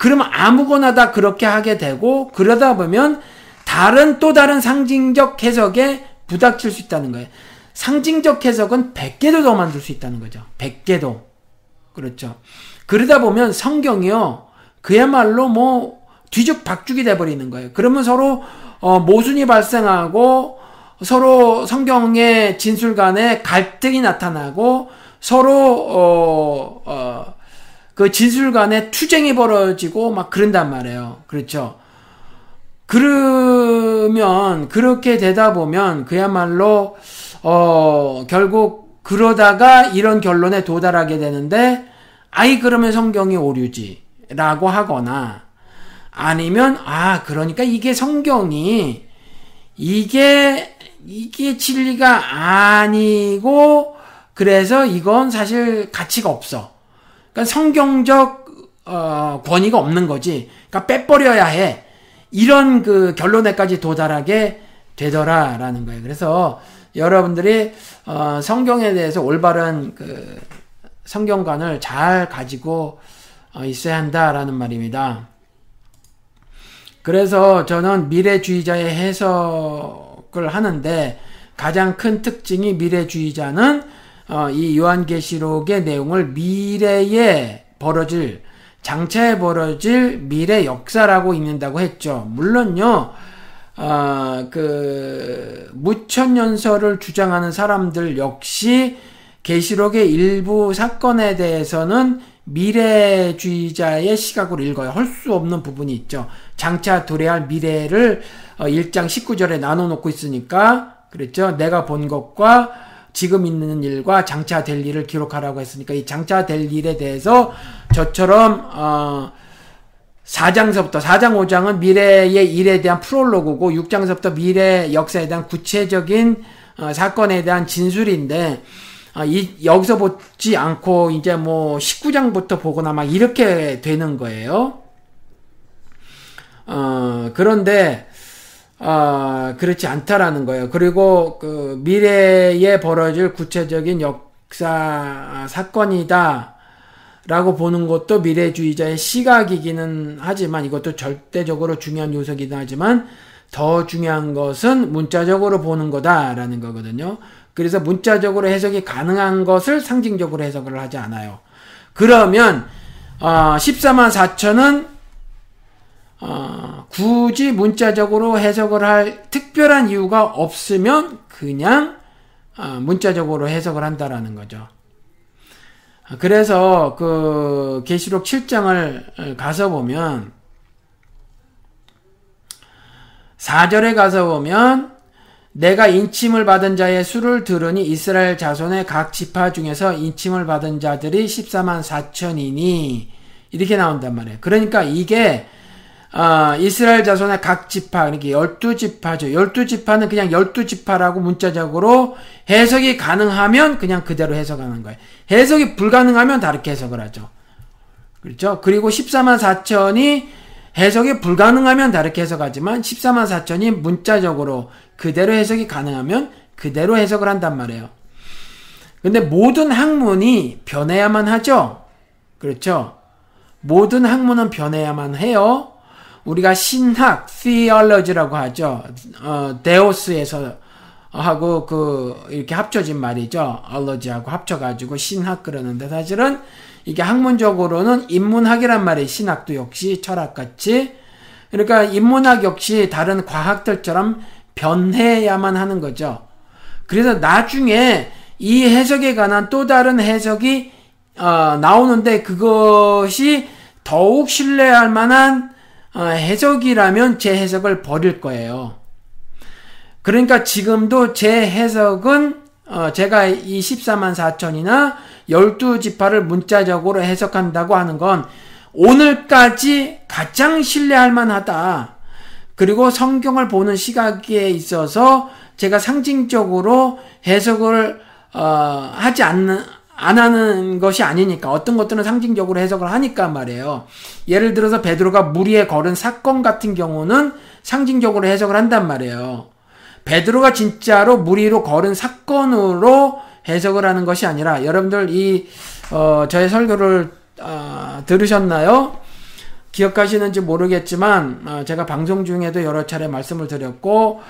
그러면 아무거나 다 그렇게 하게 되고 그러다 보면 다른 또 다른 상징적 해석에 부닥칠 수 있다는 거예요. 상징적 해석은 100개도 더 만들 수 있다는 거죠. 100개도. 그렇죠. 그러다 보면 성경이요. 그야말로 뭐 뒤죽박죽이 돼버리는 거예요. 그러면 서로 어, 모순이 발생하고 서로 성경의 진술 간에 갈등이 나타나고 서로 어, 어, 그 진술 간에 투쟁이 벌어지고 막 그런단 말이에요. 그렇죠. 그러면 그렇게 되다 보면 그야말로 어, 결국 그러다가 이런 결론에 도달하게 되는데 아이 그러면 성경이 오류지라고 하거나 아니면 아 그러니까 이게 성경이 이게 이게 진리가 아니고 그래서 이건 사실 가치가 없어. 그러니까 성경적 어, 권위가 없는 거지. 그러니까 빼버려야 해. 이런 그 결론에까지 도달하게 되더라라는 거예요. 그래서 여러분들이 어, 성경에 대해서 올바른 그 성경관을 잘 가지고 어, 있어야 한다라는 말입니다. 그래서 저는 미래주의자의 해석을 하는데 가장 큰 특징이 미래주의자는 어, 이 요한계시록의 내용을 미래에 벌어질 장차에 벌어질 미래 역사라고 읽는다고 했죠. 물론요. 어, 그 무천년설을 주장하는 사람들 역시 계시록의 일부 사건에 대해서는 미래주의자의 시각으로 읽어요. 할 수 없는 부분이 있죠. 장차 도래할 미래를 1장 어, 19절에 나눠 놓고 있으니까 그랬죠. 내가 본 것과 지금 있는 일과 장차 될 일을 기록하라고 했으니까 이 장차 될 일에 대해서 저처럼 어 4장서부터 4장 5장은 미래의 일에 대한 프롤로그고 6장서부터 미래 역사에 대한 구체적인 어, 사건에 대한 진술인데 어, 이 여기서 보지 않고 이제 뭐 19장부터 보거나 막 이렇게 되는 거예요. 어, 그런데 어, 그렇지 않다라는 거예요. 그리고 그 미래에 벌어질 구체적인 역사 사건이다. 라고 보는 것도 미래주의자의 시각이기는 하지만 이것도 절대적으로 중요한 요소이긴 하지만 더 중요한 것은 문자적으로 보는 거다라는 거거든요. 그래서 문자적으로 해석이 가능한 것을 상징적으로 해석을 하지 않아요. 그러면 어, 14만 4천은 어, 굳이 문자적으로 해석을 할 특별한 이유가 없으면 그냥 어, 문자적으로 해석을 한다라는 거죠. 그래서 그 계시록 7장을 가서 보면 4절에 가서 보면 내가 인침을 받은 자의 수를 들으니 이스라엘 자손의 각 지파 중에서 인침을 받은 자들이 14만 4천이니 이렇게 나온단 말이에요. 그러니까 이게 어, 이스라엘 자손의 각 지파, 그러니까 열두 지파죠. 열두 지파는 그냥 열두 지파라고 문자적으로 해석이 가능하면 그냥 그대로 해석하는 거예요. 해석이 불가능하면 다르게 해석을 하죠. 그렇죠? 그리고 14만 4천이 해석이 불가능하면 다르게 해석하지만 14만 4천이 문자적으로 그대로 해석이 가능하면 그대로 해석을 한단 말이에요. 근데 모든 학문이 변해야만 하죠? 그렇죠? 모든 학문은 변해야만 해요. 우리가 신학, theology라고 하죠. 어, 데오스에서 하고 그 이렇게 합쳐진 말이죠. 알러지하고 합쳐가지고 신학 그러는데 사실은 이게 학문적으로는 인문학이란 말이 신학도 역시 철학같이 그러니까 인문학 역시 다른 과학들처럼 변해야만 하는 거죠. 그래서 나중에 이 해석에 관한 또 다른 해석이 어, 나오는데 그것이 더욱 신뢰할 만한 어, 해석이라면 제 해석을 버릴 거예요. 그러니까 지금도 제 해석은 어, 제가 이 14만 4천이나 12지파를 문자적으로 해석한다고 하는 건 오늘까지 가장 신뢰할 만하다. 그리고 성경을 보는 시각에 있어서 제가 상징적으로 해석을 어, 하지 않는 안 하는 것이 아니니까 어떤 것들은 상징적으로 해석을 하니까 말이에요. 예를 들어서 베드로가 물 위에 걸은 사건 같은 경우는 상징적으로 해석을 한단 말이에요. 베드로가 진짜로 물 위로 걸은 사건으로 해석을 하는 것이 아니라 여러분들 이 어, 저의 설교를 어, 들으셨나요? 기억하시는지 모르겠지만 어, 제가 방송 중에도 여러 차례 말씀을 드렸고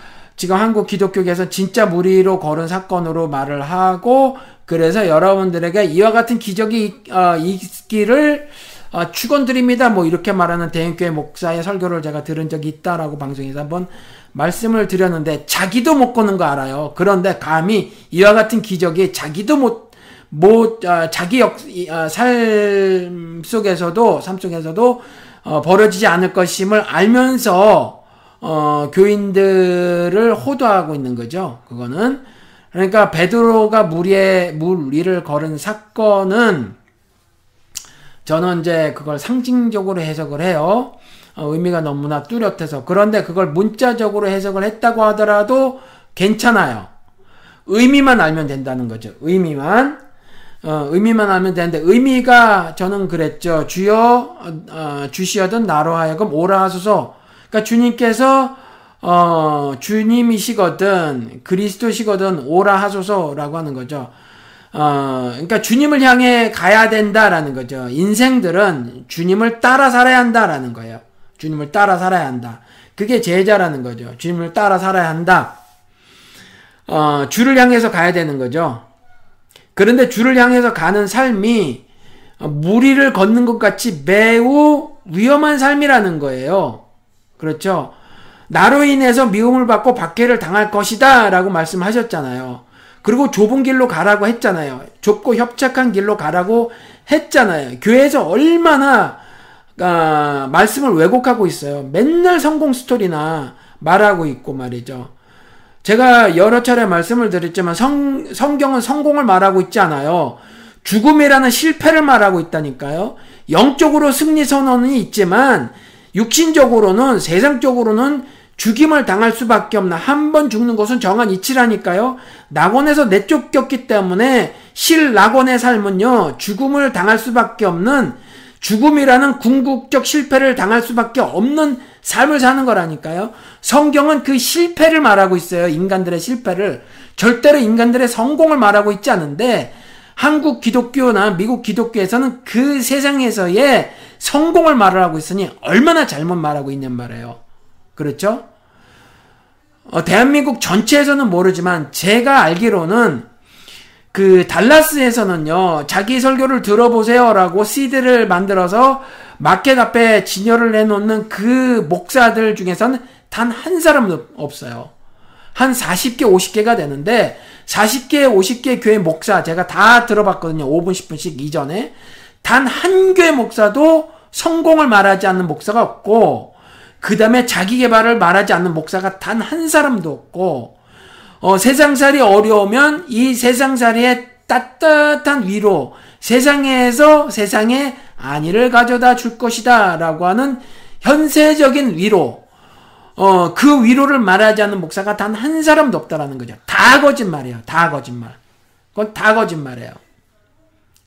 지금 한국 기독교계에서 진짜 물 위로 걸은 사건으로 말을 하고 그래서 여러분들에게 이와 같은 기적이 어, 있기를 어, 축원드립니다. 뭐 이렇게 말하는 대형교회 목사의 설교를 제가 들은 적이 있다라고 방송에서 한번 말씀을 드렸는데 자기도 못 거는 거 알아요. 그런데 감히 이와 같은 기적이 자기도 못, 못 어, 자기 역, 어, 삶 속에서도 삶 속에서도 어, 벌어지지 않을 것임을 알면서 어, 교인들을 호도하고 있는 거죠. 그거는 그러니까 베드로가 물 위에 물 위를 걸은 사건은 저는 이제 그걸 상징적으로 해석을 해요. 어, 의미가 너무나 뚜렷해서 그런데 그걸 문자적으로 해석을 했다고 하더라도 괜찮아요. 의미만 알면 된다는 거죠. 의미만 어, 의미만 알면 되는데 의미가 저는 그랬죠. 주여 어, 주시어든 나로 하여금 오라 하소서. 그러니까 주님께서 어, 주님이시거든, 그리스도시거든, 오라 하소서라고 하는 거죠. 어, 그러니까 주님을 향해 가야 된다라는 거죠. 인생들은 주님을 따라 살아야 한다라는 거예요. 주님을 따라 살아야 한다. 그게 제자라는 거죠. 주님을 따라 살아야 한다. 어, 주를 향해서 가야 되는 거죠. 그런데 주를 향해서 가는 삶이 무리를 걷는 것 같이 매우 위험한 삶이라는 거예요. 그렇죠? 나로 인해서 미움을 받고 박해를 당할 것이다 라고 말씀하셨잖아요. 그리고 좁은 길로 가라고 했잖아요. 좁고 협착한 길로 가라고 했잖아요. 교회에서 얼마나 아, 말씀을 왜곡하고 있어요. 맨날 성공 스토리나 말하고 있고 말이죠. 제가 여러 차례 말씀을 드렸지만 성, 성경은 성공을 말하고 있지 않아요. 죽음이라는 실패를 말하고 있다니까요. 영적으로 승리 선언이 있지만 육신적으로는 세상적으로는 죽임을 당할 수밖에 없나 한 번 죽는 것은 정한 이치라니까요. 낙원에서 내쫓겼기 때문에 실 낙원의 삶은요 죽음을 당할 수밖에 없는 죽음이라는 궁극적 실패를 당할 수밖에 없는 삶을 사는 거라니까요. 성경은 그 실패를 말하고 있어요. 인간들의 실패를 절대로 인간들의 성공을 말하고 있지 않은데 한국 기독교나 미국 기독교에서는 그 세상에서의 성공을 말을 하고 있으니 얼마나 잘못 말하고 있는 말이에요. 그렇죠? 어, 대한민국 전체에서는 모르지만 제가 알기로는 그 달라스에서는요 자기 설교를 들어보세요라고 CD를 만들어서 마켓 앞에 진열을 해놓는 그 목사들 중에서는 단 한 사람도 없어요. 한 40개, 50개가 되는데 40개, 50개 교회 목사 제가 다 들어봤거든요. 5분, 10분씩 이전에 단 한 교회 목사도 성공을 말하지 않는 목사가 없고 그 다음에 자기 개발을 말하지 않는 목사가 단 한 사람도 없고 어, 세상살이 어려우면 이 세상살이의 따뜻한 위로 세상에서 세상에 안위를 가져다 줄 것이다 라고 하는 현세적인 위로 어, 그 위로를 말하지 않는 목사가 단 한 사람도 없다라는 거죠. 다 거짓말이에요. 다 거짓말. 그건 다 거짓말이에요.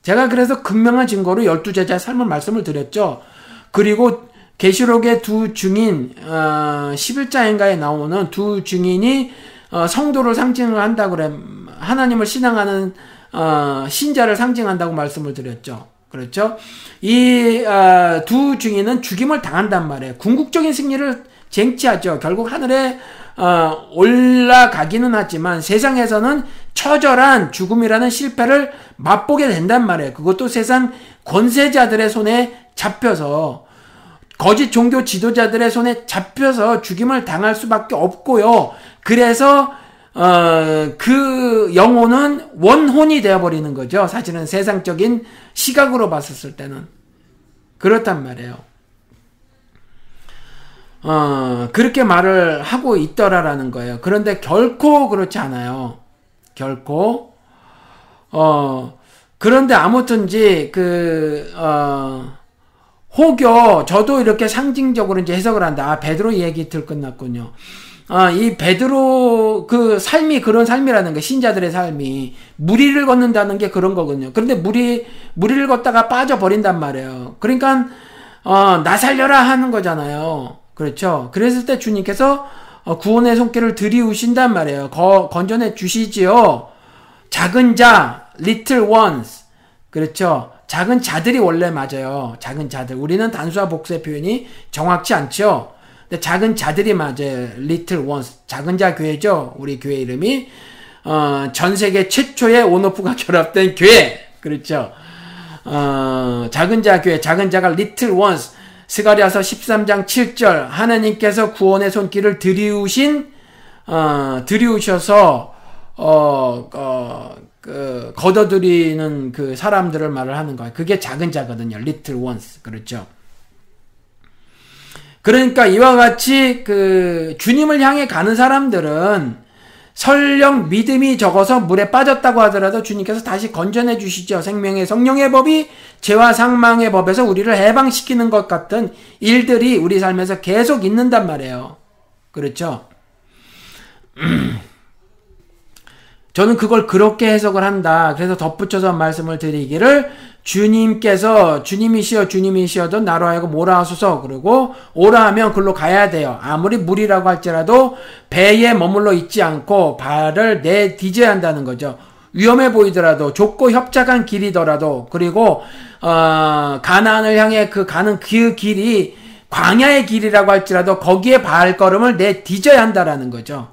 제가 그래서 극명한 증거로 열두 제자의 삶을 말씀을 드렸죠. 그리고 계시록의 두 증인 어, 11자인가에 나오는 두 증인이 어, 성도를 상징을 한다 그래 하나님을 신앙하는 어, 신자를 상징한다고 말씀을 드렸죠. 그렇죠? 이두 어, 증인은 죽임을 당한단 말이에요. 궁극적인 승리를 쟁취하죠. 결국 하늘에 어, 올라가기는 하지만 세상에서는 처절한 죽음이라는 실패를 맛보게 된단 말이에요. 그것도 세상 권세자들의 손에 잡혀서 거짓 종교 지도자들의 손에 잡혀서 죽임을 당할 수밖에 없고요. 그래서 어, 그 영혼은 원혼이 되어버리는 거죠. 사실은 세상적인 시각으로 봤었을 때는. 그렇단 말이에요. 어, 그렇게 말을 하고 있더라라는 거예요. 그런데 결코 그렇지 않아요. 결코. 어, 그런데 아무튼지, 그, 어, 혹여, 저도 이렇게 상징적으로 이제 해석을 한다. 아, 베드로 얘기 들 끝났군요. 아, 이 베드로 그 삶이 그런 삶이라는 게 신자들의 삶이 무리를 걷는다는 게 그런 거거든요. 그런데 무리 무리를 걷다가 빠져 버린단 말이에요. 그러니까 어, 나 살려라 하는 거잖아요. 그렇죠. 그랬을 때 주님께서 어, 구원의 손길을 들이우신단 말이에요. 거, 건전해 주시지요. 작은 자, little ones. 그렇죠. 작은 자들이 원래 맞아요. 작은 자들. 우리는 단수와 복수의 표현이 정확치 않죠. 근데 작은 자들이 맞아요. little ones. 작은 자 교회죠. 우리 교회 이름이. 어, 전 세계 최초의 온오프가 결합된 교회. 그렇죠. 어, 작은 자 교회, 작은 자가 little ones. 스가리아서 13장 7절 하나님께서 구원의 손길을 들이우신 어, 들이우셔서 어, 어, 그, 걷어들이는 그 사람들을 말을 하는 거예요. 그게 작은 자거든요. little ones. 그렇죠. 그러니까 이와 같이 그 주님을 향해 가는 사람들은 설령 믿음이 적어서 물에 빠졌다고 하더라도 주님께서 다시 건져내 주시죠. 생명의 성령의 법이 죄와 상망의 법에서 우리를 해방시키는 것 같은 일들이 우리 삶에서 계속 있는단 말이에요. 그렇죠? 저는 그걸 그렇게 해석을 한다. 그래서 덧붙여서 말씀을 드리기를 주님께서 주님이시여 주님이시여도 나로 하여금 오라 하소서 그리고 오라 하면 글로 가야 돼요. 아무리 물이라고 할지라도 배에 머물러 있지 않고 발을 내디뎌야 한다는 거죠. 위험해 보이더라도 좁고 협착한 길이더라도 그리고 어, 가나안을 향해 그 가는 그 길이 광야의 길이라고 할지라도 거기에 발걸음을 내디뎌야 한다라는 거죠.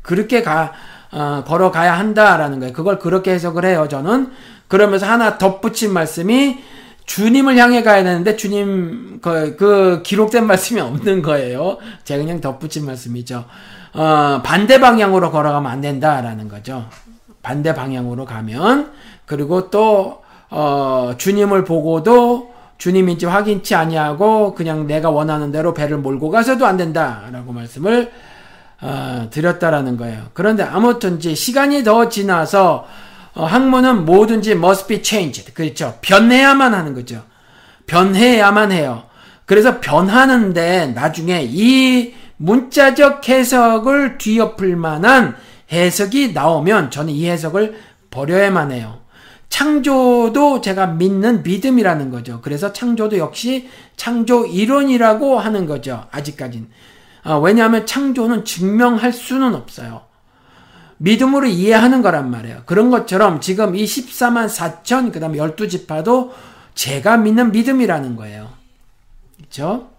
그렇게 가 어, 걸어가야 한다라는 거예요. 그걸 그렇게 해석을 해요. 저는 그러면서 하나 덧붙인 말씀이 주님을 향해 가야 되는데 주님 그, 그 기록된 말씀이 없는 거예요. 제가 그냥 덧붙인 말씀이죠. 어, 반대 방향으로 걸어가면 안 된다라는 거죠. 반대 방향으로 가면 그리고 또 어, 주님을 보고도 주님인지 확인치 아니하고 그냥 내가 원하는 대로 배를 몰고 가서도 안 된다라고 말씀을 어, 드렸다라는 거예요. 그런데 아무튼지 시간이 더 지나서 어, 학문은 뭐든지 must be changed. 그렇죠. 변해야만 하는 거죠. 변해야만 해요. 그래서 변하는데 나중에 이 문자적 해석을 뒤엎을 만한 해석이 나오면 저는 이 해석을 버려야만 해요. 창조도 제가 믿는 믿음이라는 거죠. 그래서 창조도 역시 창조 이론이라고 하는 거죠. 아직까지 는. 어, 왜냐하면 창조는 증명할 수는 없어요. 믿음으로 이해하는 거란 말이에요. 그런 것처럼 지금 이 14만 4천, 그 다음에 12지파도 제가 믿는 믿음이라는 거예요. 그렇죠?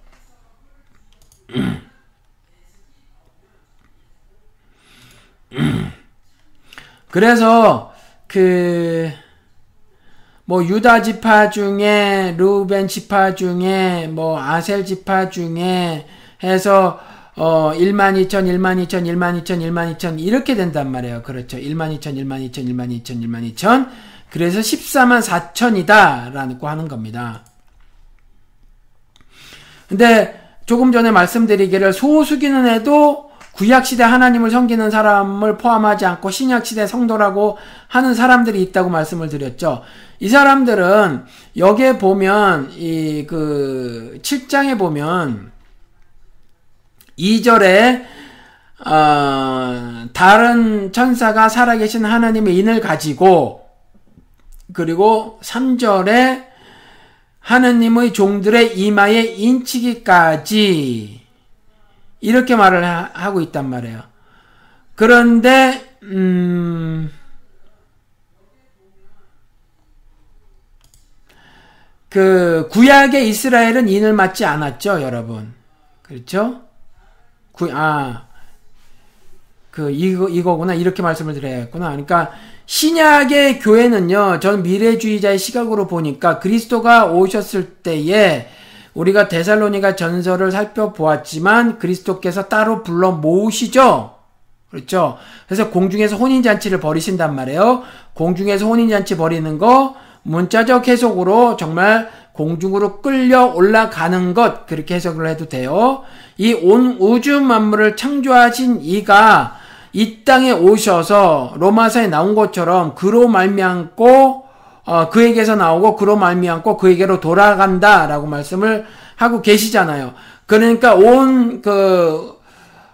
그래서 그 뭐 유다 지파 중에 루벤 지파 중에 뭐 아셀 지파 중에 해서 어 1만 2천 1만 2천 1만 2천 1만 2천 이렇게 된단 말이에요. 그렇죠. 1만 2천 1만 2천 1만 2천 1만 2천 그래서 14만 4천이다라고 하는 겁니다. 근데 조금 전에 말씀드리기를 소수기는 해도 구약시대 하나님을 섬기는 사람을 포함하지 않고 신약시대 성도라고 하는 사람들이 있다고 말씀을 드렸죠. 이 사람들은 여기에 보면 이 그 7장에 보면 2절에 어, 다른 천사가 살아계신 하나님의 인을 가지고 그리고 3절에 하느님의 종들의 이마에 인치기까지 이렇게 말을 하, 고 있단 말이에요. 그런데 음, 그 구약의 이스라엘은 인을 맞지 않았죠, 여러분. 그렇죠? 구, 아, 그 이거 이거구나 이렇게 말씀을 드려야겠구나. 그러니까 신약의 교회는요, 전 미래주의자의 시각으로 보니까 그리스도가 오셨을 때에 우리가 데살로니가 전설을 살펴보았지만 그리스도께서 따로 불러 모으시죠? 그렇죠? 그래서 공중에서 혼인잔치를 벌이신단 말이에요. 공중에서 혼인잔치 벌이는 거 문자적 해석으로 정말 공중으로 끌려 올라가는 것 그렇게 해석을 해도 돼요. 이 온 우주 만물을 창조하신 이가 이 땅에 오셔서 로마서에 나온 것처럼 그로 말미암고 어, 그에게서 나오고 그로 말미암고 그에게로 돌아간다라고 말씀을 하고 계시잖아요. 그러니까 온 그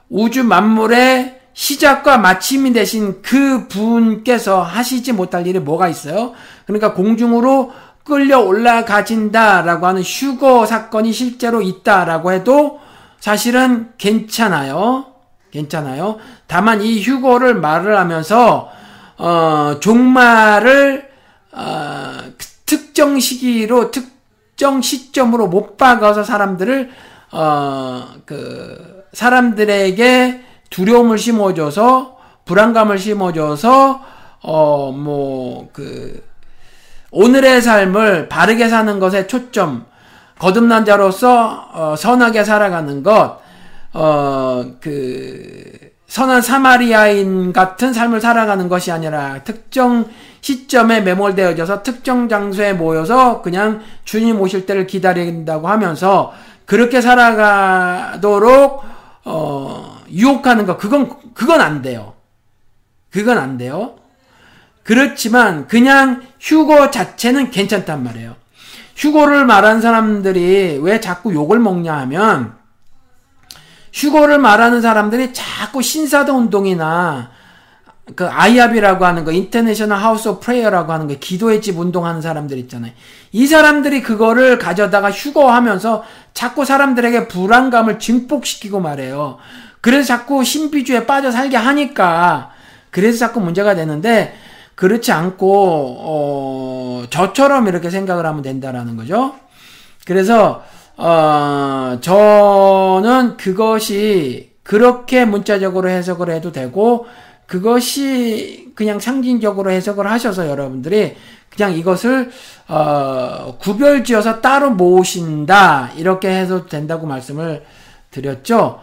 우주 만물의 시작과 마침이 되신 그 분께서 하시지 못할 일이 뭐가 있어요? 그러니까 공중으로 끌려 올라가진다라고 하는 휴거 사건이 실제로 있다라고 해도 사실은 괜찮아요. 괜찮아요. 다만 이 휴거를 말을 하면서 어, 종말을 어, 특정 시기로 특정 시점으로 못 박아서 사람들을 어, 그 사람들에게 두려움을 심어줘서 불안감을 심어줘서 어 뭐 그 오늘의 삶을 바르게 사는 것에 초점 거듭난 자로서 어, 선하게 살아가는 것 어, 그, 선한 사마리아인 같은 삶을 살아가는 것이 아니라 특정 시점에 매몰되어져서 특정 장소에 모여서 그냥 주님 오실 때를 기다린다고 하면서 그렇게 살아가도록, 어, 유혹하는 것, 그건, 그건 안 돼요. 그건 안 돼요. 그렇지만 그냥 휴거 자체는 괜찮단 말이에요. 휴거를 말한 사람들이 왜 자꾸 욕을 먹냐 하면 휴거를 말하는 사람들이 자꾸 신사도 운동이나 그 IHOP이라고 하는 거 International House of Prayer라고 하는 거 기도의 집 운동하는 사람들 있잖아요. 이 사람들이 그거를 가져다가 휴거하면서 자꾸 사람들에게 불안감을 증폭시키고 말해요. 그래서 자꾸 신비주의에 빠져 살게 하니까 그래서 자꾸 문제가 되는데 그렇지 않고 어 저처럼 이렇게 생각을 하면 된다라는 거죠. 그래서 어, 저는 그것이 그렇게 문자적으로 해석을 해도 되고, 그것이 그냥 상징적으로 해석을 하셔서 여러분들이 그냥 이것을, 어, 구별지어서 따로 모으신다. 이렇게 해도 된다고 말씀을 드렸죠.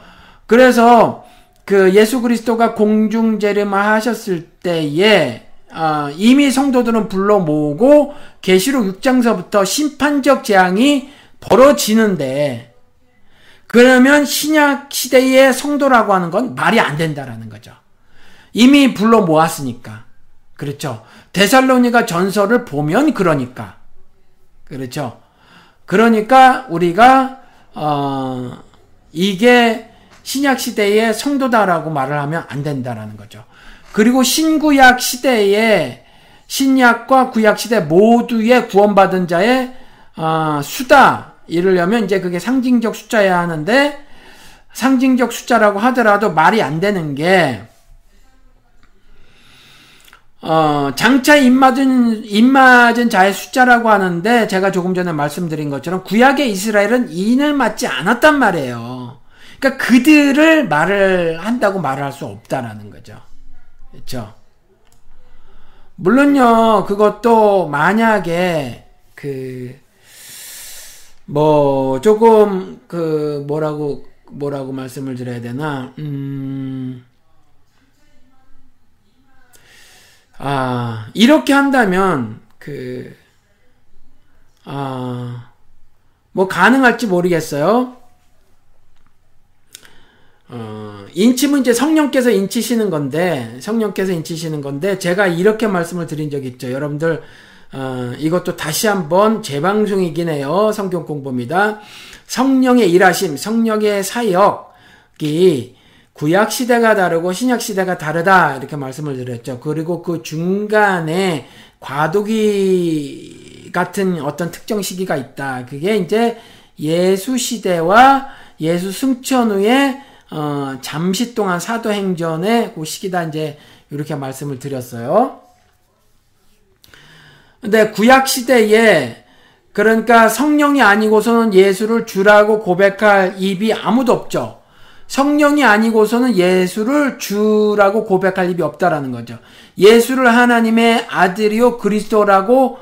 그래서 그 예수 그리스도가 공중 재림을 하셨을 때에 어, 이미 성도들은 불러 모으고 계시록 6장서부터 심판적 재앙이 벌어지는데 그러면 신약 시대의 성도라고 하는 건 말이 안 된다라는 거죠. 이미 불러 모았으니까. 그렇죠. 데살로니가 전설을 보면 그러니까. 그렇죠. 그러니까 우리가 어 이게 신약 시대의 성도다라고 말을 하면 안 된다라는 거죠. 그리고 신구약 시대에 신약과 구약 시대 모두의 구원받은 자의 어, 수다 이르려면 이제 그게 상징적 숫자야 하는데 상징적 숫자라고 하더라도 말이 안 되는 게 어, 장차 입맞은, 입맞은 자의 숫자라고 하는데, 제가 조금 전에 말씀드린 것처럼, 구약의 이스라엘은 인을 맞지 않았단 말이에요. 그러니까 그들을 말을 한다고 말을 할수 없다라는 거죠. 그렇죠? 물론요, 그것도 만약에, 그, 뭐, 조금, 그, 뭐라고, 뭐라고 말씀을 드려야 되나, 음, 아, 이렇게 한다면, 그, 아, 뭐 가능할지 모르겠어요. 어, 인침은 이제 성령께서 인치시는 건데, 성령께서 인치시는 건데, 제가 이렇게 말씀을 드린 적이 있죠. 여러분들, 어, 이것도 다시 한번 재방송이긴 해요. 성경 공부입니다. 성령의 일하심, 성령의 사역이 구약 시대가 다르고 신약 시대가 다르다 이렇게 말씀을 드렸죠. 그리고 그 중간에 과도기 같은 어떤 특정 시기가 있다. 그게 이제 예수 시대와 예수 승천 후에 어, 잠시 동안 사도행전의 그 시기다 이제 이렇게 말씀을 드렸어요. 근데 구약 시대에 그러니까 성령이 아니고서는 예수를 주라고 고백할 입이 아무도 없죠. 성령이 아니고서는 예수를 주라고 고백할 입이 없다라는 거죠. 예수를 하나님의 아들이요 그리스도라고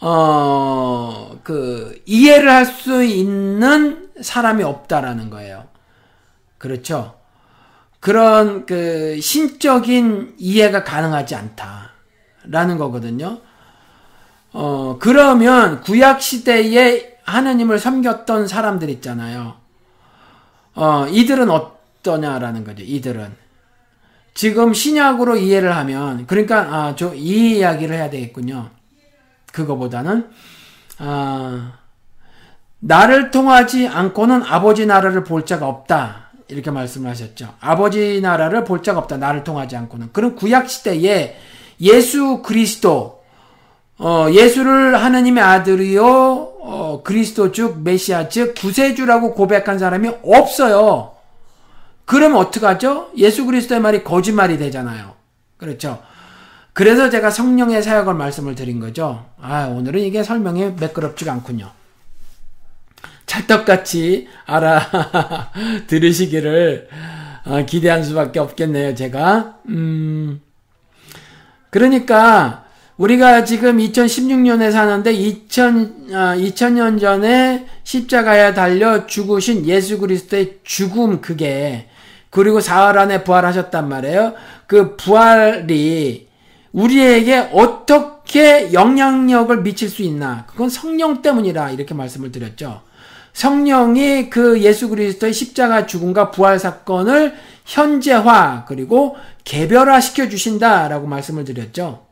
어, 그, 이해를 할 수 있는 사람이 없다라는 거예요. 그렇죠. 그런 그 신적인 이해가 가능하지 않다라는 거거든요. 어, 그러면 구약 시대에 하나님을 섬겼던 사람들 있잖아요. 어, 이들은 어떠냐라는 거죠. 이들은. 지금 신약으로 이해를 하면, 그러니까, 아, 저, 이 이야기를 해야 되겠군요. 그거보다는, 아, 나를 통하지 않고는 아버지 나라를 볼 자가 없다. 이렇게 말씀을 하셨죠. 아버지 나라를 볼 자가 없다. 나를 통하지 않고는. 그럼 구약 시대에 예수 그리스도, 어, 예수를 하나님의 아들이요, 어, 그리스도 즉 메시아 즉 구세주라고 고백한 사람이 없어요. 그러면 어떡하죠? 예수 그리스도의 말이 거짓말이 되잖아요. 그렇죠? 그래서 제가 성령의 사역을 말씀을 드린 거죠. 아, 오늘은 이게 설명이 매끄럽지가 않군요. 찰떡같이 알아 들으시기를 어, 기대한 수밖에 없겠네요, 제가. 음, 그러니까 우리가 지금 2016년에 사는데 2000, 아, 2000년 전에 십자가에 달려 죽으신 예수 그리스도의 죽음 그게 그리고 사흘 안에 부활하셨단 말이에요. 그 부활이 우리에게 어떻게 영향력을 미칠 수 있나? 그건 성령 때문이라 이렇게 말씀을 드렸죠. 성령이 그 예수 그리스도의 십자가 죽음과 부활 사건을 현재화 그리고 개별화 시켜 주신다라고 말씀을 드렸죠.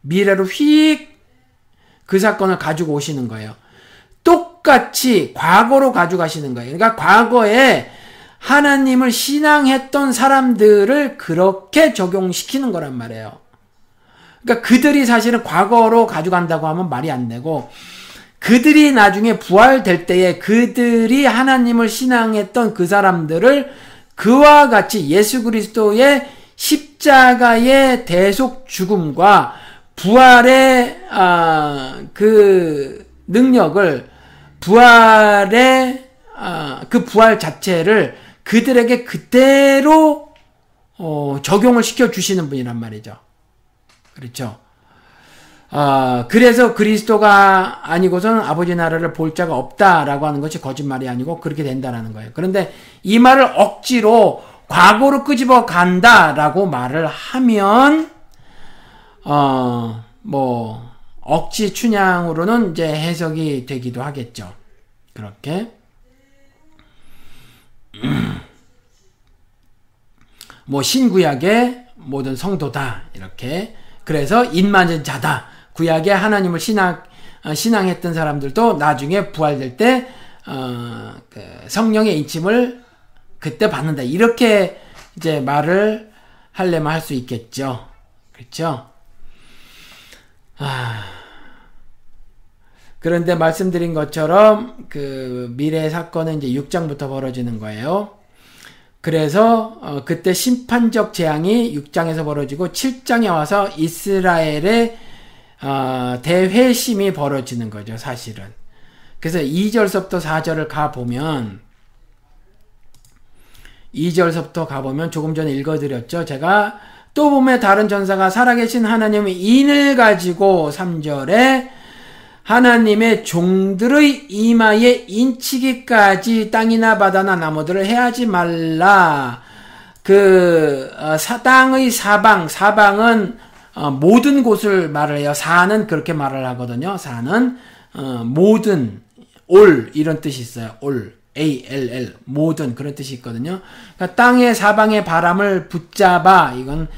미래로 휙 그 사건을 가지고 오시는 거예요. 똑같이 과거로 가져가시는 거예요. 그러니까 과거에 하나님을 신앙했던 사람들을 그렇게 적용시키는 거란 말이에요. 그러니까 그들이 사실은 과거로 가져간다고 하면 말이 안 되고 그들이 나중에 부활될 때에 그들이 하나님을 신앙했던 그 사람들을 그와 같이 예수 그리스도의 십자가의 대속 죽음과 부활의 아, 그 능력을 부활의 아, 그 부활 자체를 그들에게 그대로 어, 적용을 시켜 주시는 분이란 말이죠. 그렇죠. 아, 그래서 그리스도가 아니고서는 아버지 나라를 볼 자가 없다라고 하는 것이 거짓말이 아니고 그렇게 된다라는 거예요. 그런데 이 말을 억지로 과거로 끄집어 간다라고 말을 하면 어, 뭐, 억지 춘향으로는 이제 해석이 되기도 하겠죠. 그렇게. 뭐 신구약의 모든 성도다 이렇게 그래서 인맞은 자다 구약의 하나님을 신앙 어, 신앙했던 사람들도 나중에 부활될 때 어, 그 성령의 인침을 그때 받는다. 이렇게 이제 말을 할래면 할 수 있겠죠. 그렇죠? 아. 그런데 말씀드린 것처럼 그 미래 사건은 이제 6장부터 벌어지는 거예요. 그래서 어 그때 심판적 재앙이 6장에서 벌어지고 7장에 와서 이스라엘의 어 대회심이 벌어지는 거죠, 사실은. 그래서 2절서부터 4절을 가 보면 2절서부터 가 보면 조금 전에 읽어 드렸죠. 제가 또 보면 다른 전사가 살아계신 하나님의 인을 가지고 3절에 하나님의 종들의 이마에 인치기까지 땅이나 바다나 나무들을 해하지 말라. 그 어, 땅의 사방, 사방은 어, 모든 곳을 말을 해요. 사는 그렇게 말을 하거든요. 사는 어, 모든 올 이런 뜻이 있어요. 올 A L L 모든 그런 뜻이 있거든요. 그러니까 땅의 사방의 바람을 붙잡아 이건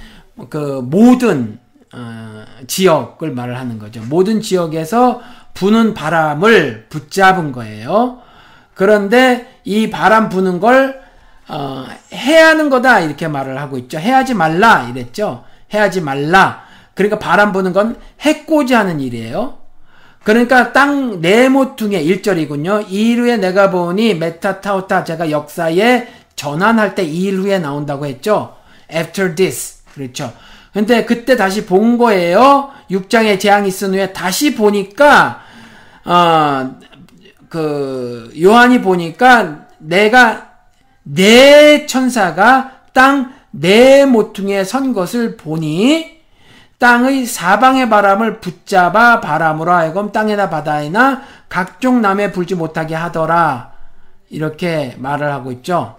그 모든 어, 지역을 말을 하는 거죠. 모든 지역에서 부는 바람을 붙잡은 거예요. 그런데 이 바람 부는 걸 어, 해야 하는 거다 이렇게 말을 하고 있죠. 해하지 말라 이랬죠. 해하지 말라. 그러니까 바람 부는 건 해코지 하는 일이에요. 그러니까 땅 네모퉁의 1절이군요. 이일 후에 내가 보니 메타타우타 제가 역사에 전환할 때 이일 후에 나온다고 했죠. After this. 그렇죠. 근데 그때 다시 본 거예요. 6장에 재앙이 있은 후에 다시 보니까 어, 그 요한이 보니까 내가 내 천사가 땅 내 모퉁이에 선 것을 보니 땅의 사방의 바람을 붙잡아 바람으로 하여금 땅에나 바다에나 각종 남에 불지 못하게 하더라. 이렇게 말을 하고 있죠.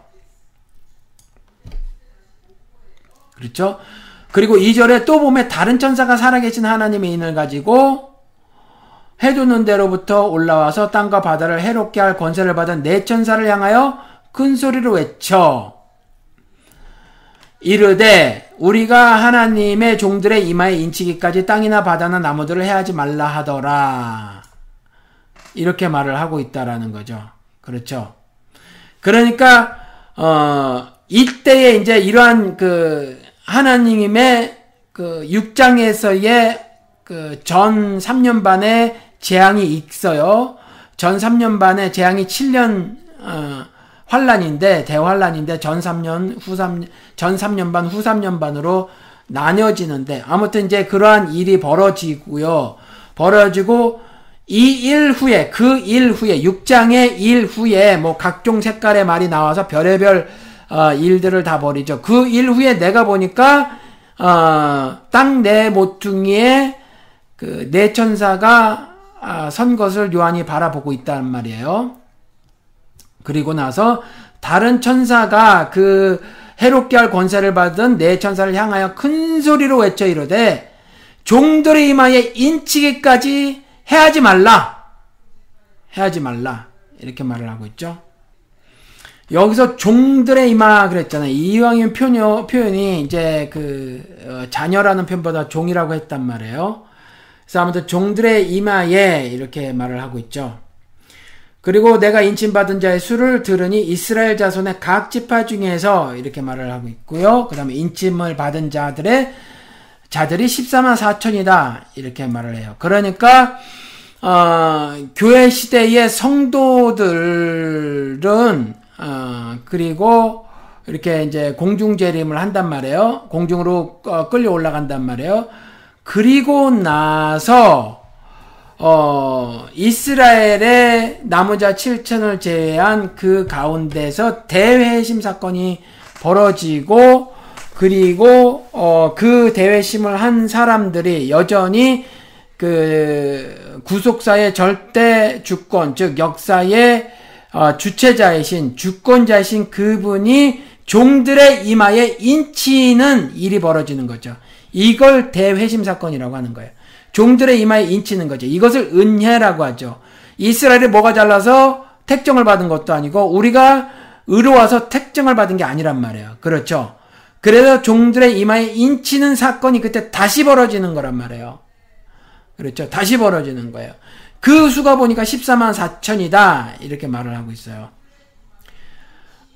그렇죠? 그리고 2절에 또 보면 다른 천사가 살아계신 하나님의 인을 가지고 해두는 대로부터 올라와서 땅과 바다를 해롭게 할 권세를 받은 내 천사를 향하여 큰 소리로 외쳐 이르되 우리가 하나님의 종들의 이마에 인치기까지 땅이나 바다나 나무들을 해하지 말라 하더라. 이렇게 말을 하고 있다라는 거죠. 그렇죠. 그러니까 어 이때에 이제 이러한 그 하나님의 그 6장에서의 그 전 3년 반의 재앙이 있어요. 전 3년 반에 재앙이 7년 어, 환란인데 대환란인데 전 3년 후 3, 전 3년 반 후 3년 반으로 나뉘어지는데 아무튼 이제 그러한 일이 벌어지고요. 벌어지고 이 일 후에 그 일 후에 6장의 일 후에 뭐 각종 색깔의 말이 나와서 별의별 어, 일들을 다 벌이죠. 그 일 후에 내가 보니까 어, 땅내 모퉁이에 그 내천사가 아, 선 것을 요한이 바라보고 있단 말이에요. 그리고 나서 다른 천사가 그 해롭게 할 권세를 받은 내 천사를 향하여 큰 소리로 외쳐 이르되 종들의 이마에 인치기까지 해하지 말라. 해하지 말라. 이렇게 말을 하고 있죠. 여기서 종들의 이마 그랬잖아요. 이왕의 표현이 이제 그 어, 자녀라는 표현보다 종이라고 했단 말이에요. 그래서 아무튼 종들의 이마에 이렇게 말을 하고 있죠. 그리고 내가 인침받은 자의 수를 들으니 이스라엘 자손의 각 지파 중에서 이렇게 말을 하고 있고요. 그 다음에 인침을 받은 자들의 자들이 14만 4천이다. 이렇게 말을 해요. 그러니까, 어, 교회 시대의 성도들은, 어, 그리고 이렇게 이제 공중재림을 한단 말이에요. 공중으로 어, 끌려 올라간단 말이에요. 그리고 나서 어, 이스라엘의 나무자 7천을 제외한 그 가운데서 대회심 사건이 벌어지고 그리고 어, 그 대회심을 한 사람들이 여전히 그 구속사의 절대 주권 즉 역사의 어, 주체자이신 주권자이신 그분이 종들의 이마에 인치는 일이 벌어지는 거죠. 이걸 대회심 사건이라고 하는 거예요. 종들의 이마에 인치는 거죠. 이것을 은혜라고 하죠. 이스라엘이 뭐가 잘나서 택정을 받은 것도 아니고 우리가 의로와서 택정을 받은 게 아니란 말이에요. 그렇죠? 그래서 종들의 이마에 인치는 사건이 그때 다시 벌어지는 거란 말이에요. 그렇죠? 다시 벌어지는 거예요. 그 수가 보니까 14만 4천이다. 이렇게 말을 하고 있어요.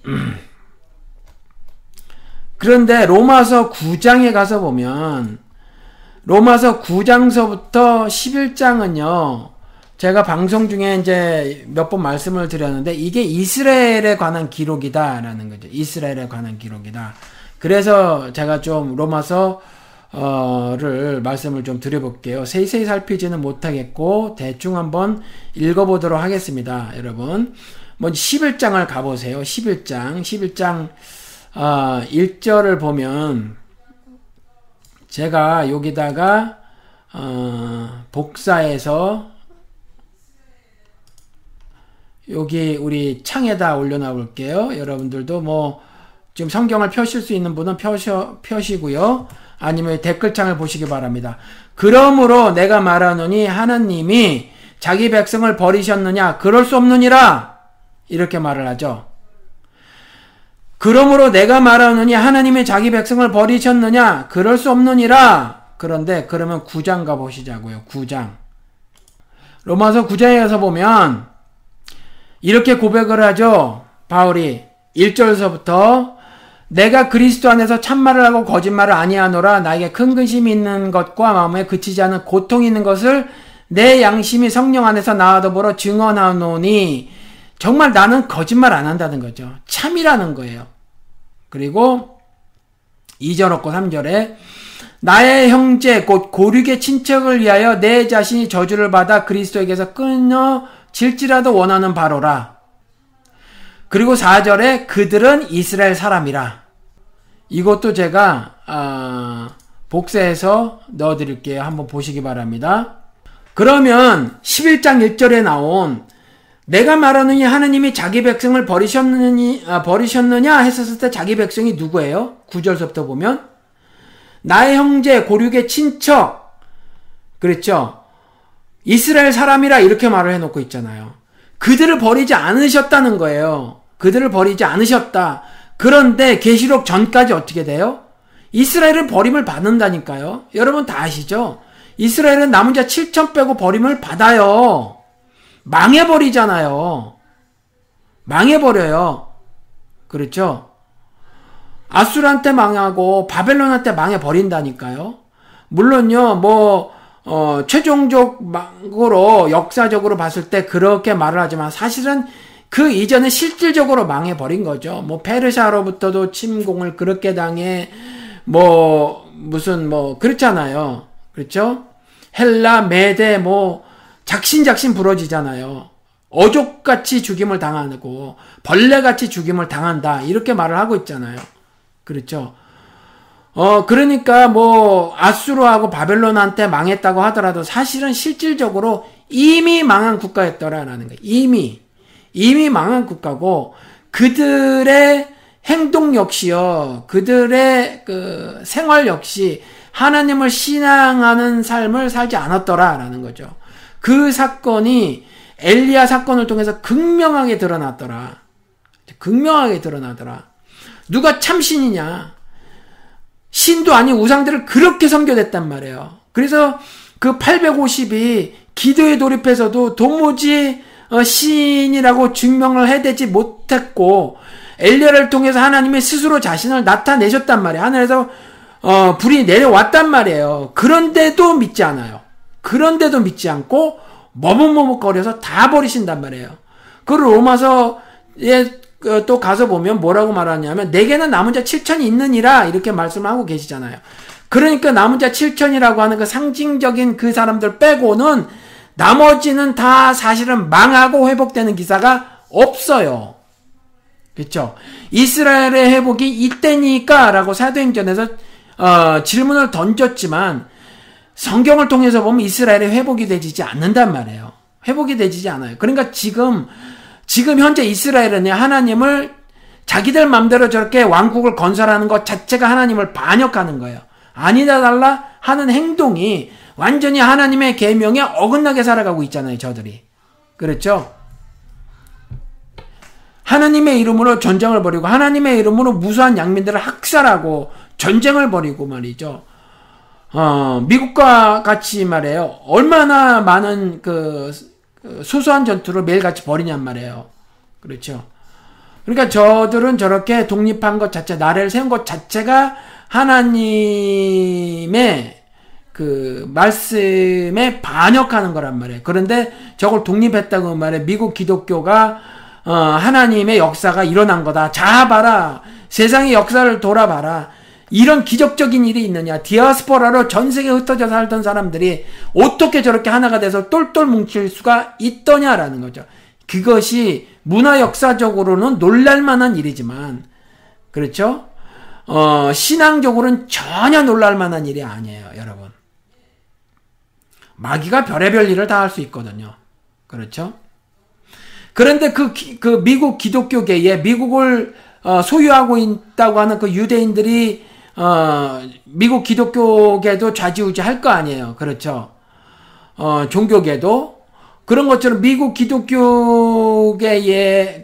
음. 그런데 로마서 9장에 가서 보면 로마서 9장서부터 11장은요. 제가 방송 중에 이제 몇 번 말씀을 드렸는데 이게 이스라엘에 관한 기록이다라는 거죠. 이스라엘에 관한 기록이다. 그래서 제가 좀 로마서 어를 말씀을 좀 드려볼게요. 세세히 살피지는 못하겠고 대충 한번 읽어보도록 하겠습니다. 여러분 먼저 11장을 가보세요. 11장 11장 어, 1절을 보면 제가 여기다가 어, 복사해서 여기 우리 창에다 올려놔 볼게요. 여러분들도 뭐 지금 성경을 펴실 수 있는 분은 펴셔, 펴시고요. 아니면 댓글창을 보시기 바랍니다. 그러므로 내가 말하노니 하나님이 자기 백성을 버리셨느냐? 그럴 수 없느니라. 이렇게 말을 하죠. 그러므로 내가 말하느니 하나님이 자기 백성을 버리셨느냐? 그럴 수 없느니라. 그런데 그러면 9장 가보시자고요. 9장. 로마서 9장에 가서 보면 이렇게 고백을 하죠. 바울이 1절서부터 내가 그리스도 안에서 참말을 하고 거짓말을 아니하노라 나에게 큰 근심이 있는 것과 마음에 그치지 않은 고통이 있는 것을 내 양심이 성령 안에서 나와도 보러 증언하노니 정말 나는 거짓말 안 한다는 거죠. 참이라는 거예요. 그리고 2절 없고 3절에 나의 형제 곧 고륙의 친척을 위하여 내 자신이 저주를 받아 그리스도에게서 끊어질지라도 원하는 바로라. 그리고 4절에 그들은 이스라엘 사람이라. 이것도 제가 아, 복사해서 넣어드릴게요. 한번 보시기 바랍니다. 그러면 11장 1절에 나온 내가 말하느니 하느님이 자기 백성을 버리셨느니, 아, 버리셨느냐 했었을 때 자기 백성이 누구예요? 9절서부터 보면. 나의 형제, 고륙의 친척. 그랬죠? 이스라엘 사람이라 이렇게 말을 해놓고 있잖아요. 그들을 버리지 않으셨다는 거예요. 그들을 버리지 않으셨다. 그런데 계시록 전까지 어떻게 돼요? 이스라엘은 버림을 받는다니까요. 여러분 다 아시죠? 이스라엘은 남은 자 7천 빼고 버림을 받아요. 망해버리잖아요. 망해버려요. 그렇죠? 아수르한테 망하고 바벨론한테 망해버린다니까요. 물론요, 뭐, 어, 최종적으로 역사적으로 봤을 때 그렇게 말을 하지만 사실은 그 이전에 실질적으로 망해버린 거죠. 뭐 페르시아로부터도 침공을 그렇게 당해 뭐 무슨 뭐 그렇잖아요. 그렇죠? 헬라, 메데 뭐 작신작신 부러지잖아요. 어족같이 죽임을 당하고 벌레같이 죽임을 당한다. 이렇게 말을 하고 있잖아요. 그렇죠? 어, 그러니까 뭐 아수르하고 바벨론한테 망했다고 하더라도 사실은 실질적으로 이미 망한 국가였더라라는 거예요. 이미 이미 망한 국가고 그들의 행동 역시요. 그들의 그 생활 역시 하나님을 신앙하는 삶을 살지 않았더라라는 거죠. 그 사건이 엘리야 사건을 통해서 극명하게 드러났더라. 극명하게 드러나더라. 누가 참신이냐? 신도 아닌 우상들을 그렇게 섬겨댔단 말이에요. 그래서 그 850이 기도에 돌입해서도 도무지 어, 신이라고 증명을 해대지 못했고 엘리야를 통해서 하나님이 스스로 자신을 나타내셨단 말이에요. 하늘에서 어, 불이 내려왔단 말이에요. 그런데도 믿지 않아요. 그런데도 믿지 않고 머뭇머뭇거려서 다 버리신단 말이에요. 그 로마서에 그또 가서 보면 뭐라고 말하냐면 내게는 남은 자 7천이 있느니라 이렇게 말씀을 하고 계시잖아요. 그러니까 남은 자 7천이라고 하는 그 상징적인 그 사람들 빼고는 나머지는 다 사실은 망하고 회복되는 기사가 없어요. 그렇죠? 이스라엘의 회복이 이때니까라고 사도행전에서 어, 질문을 던졌지만 성경을 통해서 보면 이스라엘의 회복이 되지 않는단 말이에요. 회복이 되지 않아요. 그러니까 지금 지금 현재 이스라엘은 하나님을 자기들 맘대로 저렇게 왕국을 건설하는 것 자체가 하나님을 반역하는 거예요. 아니다 달라 하는 행동이 완전히 하나님의 계명에 어긋나게 살아가고 있잖아요, 저들이. 그렇죠? 하나님의 이름으로 전쟁을 벌이고 하나님의 이름으로 무수한 양민들을 학살하고 전쟁을 벌이고 말이죠. 어, 미국과 같이 말이에요. 얼마나 많은 그, 그 소소한 전투를 매일같이 벌이냔 말이에요. 그렇죠. 그러니까 저들은 저렇게 독립한 것 자체, 나라를 세운 것 자체가 하나님의 그 말씀에 반역하는 거란 말이에요. 그런데 저걸 독립했다고 말해 미국 기독교가 어, 하나님의 역사가 일어난 거다. 자 봐라. 세상의 역사를 돌아봐라. 이런 기적적인 일이 있느냐. 디아스포라로 전 세계에 흩어져 살던 사람들이 어떻게 저렇게 하나가 돼서 똘똘 뭉칠 수가 있더냐라는 거죠. 그것이 문화 역사적으로는 놀랄만한 일이지만, 그렇죠? 어, 신앙적으로는 전혀 놀랄만한 일이 아니에요, 여러분. 마귀가 별의별 일을 다 할 수 있거든요. 그렇죠? 그런데 그, 그 미국 기독교계에 미국을 어, 소유하고 있다고 하는 그 유대인들이 어, 미국 기독교계도 좌지우지할 거 아니에요. 그렇죠? 어, 종교계도 그런 것처럼 미국 기독교계의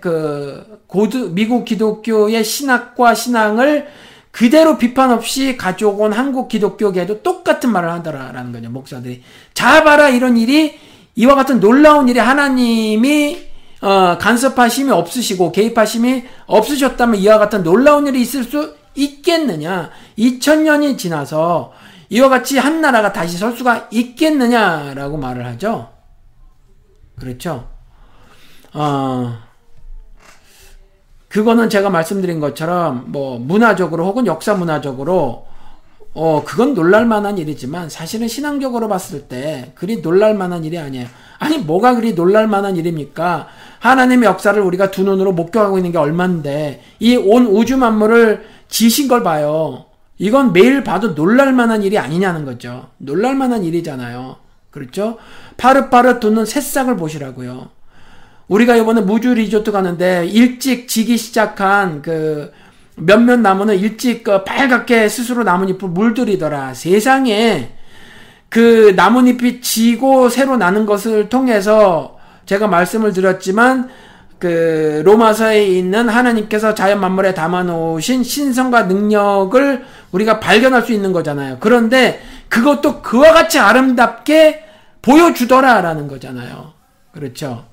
그 고드 미국 기독교의 신학과 신앙을 그대로 비판 없이 가져온 한국 기독교계도 똑같은 말을 하더라라는 거죠. 목사들이. 자 봐라 이런 일이 이와 같은 놀라운 일이 하나님이 어, 간섭하심이 없으시고 개입하심이 없으셨다면 이와 같은 놀라운 일이 있을 수 있겠느냐? 2000년이 지나서 이와 같이 한 나라가 다시 설 수가 있겠느냐라고 말을 하죠. 그렇죠? 어, 그거는 제가 말씀드린 것처럼 뭐 문화적으로 혹은 역사 문화적으로 어 그건 놀랄만한 일이지만 사실은 신앙적으로 봤을 때 그리 놀랄만한 일이 아니에요. 아니 뭐가 그리 놀랄만한 일입니까? 하나님의 역사를 우리가 두 눈으로 목격하고 있는 게 얼만데 이 온 우주 만물을 지신 걸 봐요. 이건 매일 봐도 놀랄만한 일이 아니냐는 거죠. 놀랄만한 일이잖아요. 그렇죠? 파릇파릇 돋는 새싹을 보시라고요. 우리가 이번에 무주 리조트 가는데 일찍 지기 시작한 그 몇몇 나무는 일찍 그 빨갛게 스스로 나뭇잎을 물들이더라. 세상에 그 나뭇잎이 지고 새로 나는 것을 통해서 제가 말씀을 드렸지만 그 로마서에 있는 하나님께서 자연 만물에 담아 놓으신 신성과 능력을 우리가 발견할 수 있는 거잖아요. 그런데 그것도 그와 같이 아름답게 보여주더라라는 거잖아요. 그렇죠.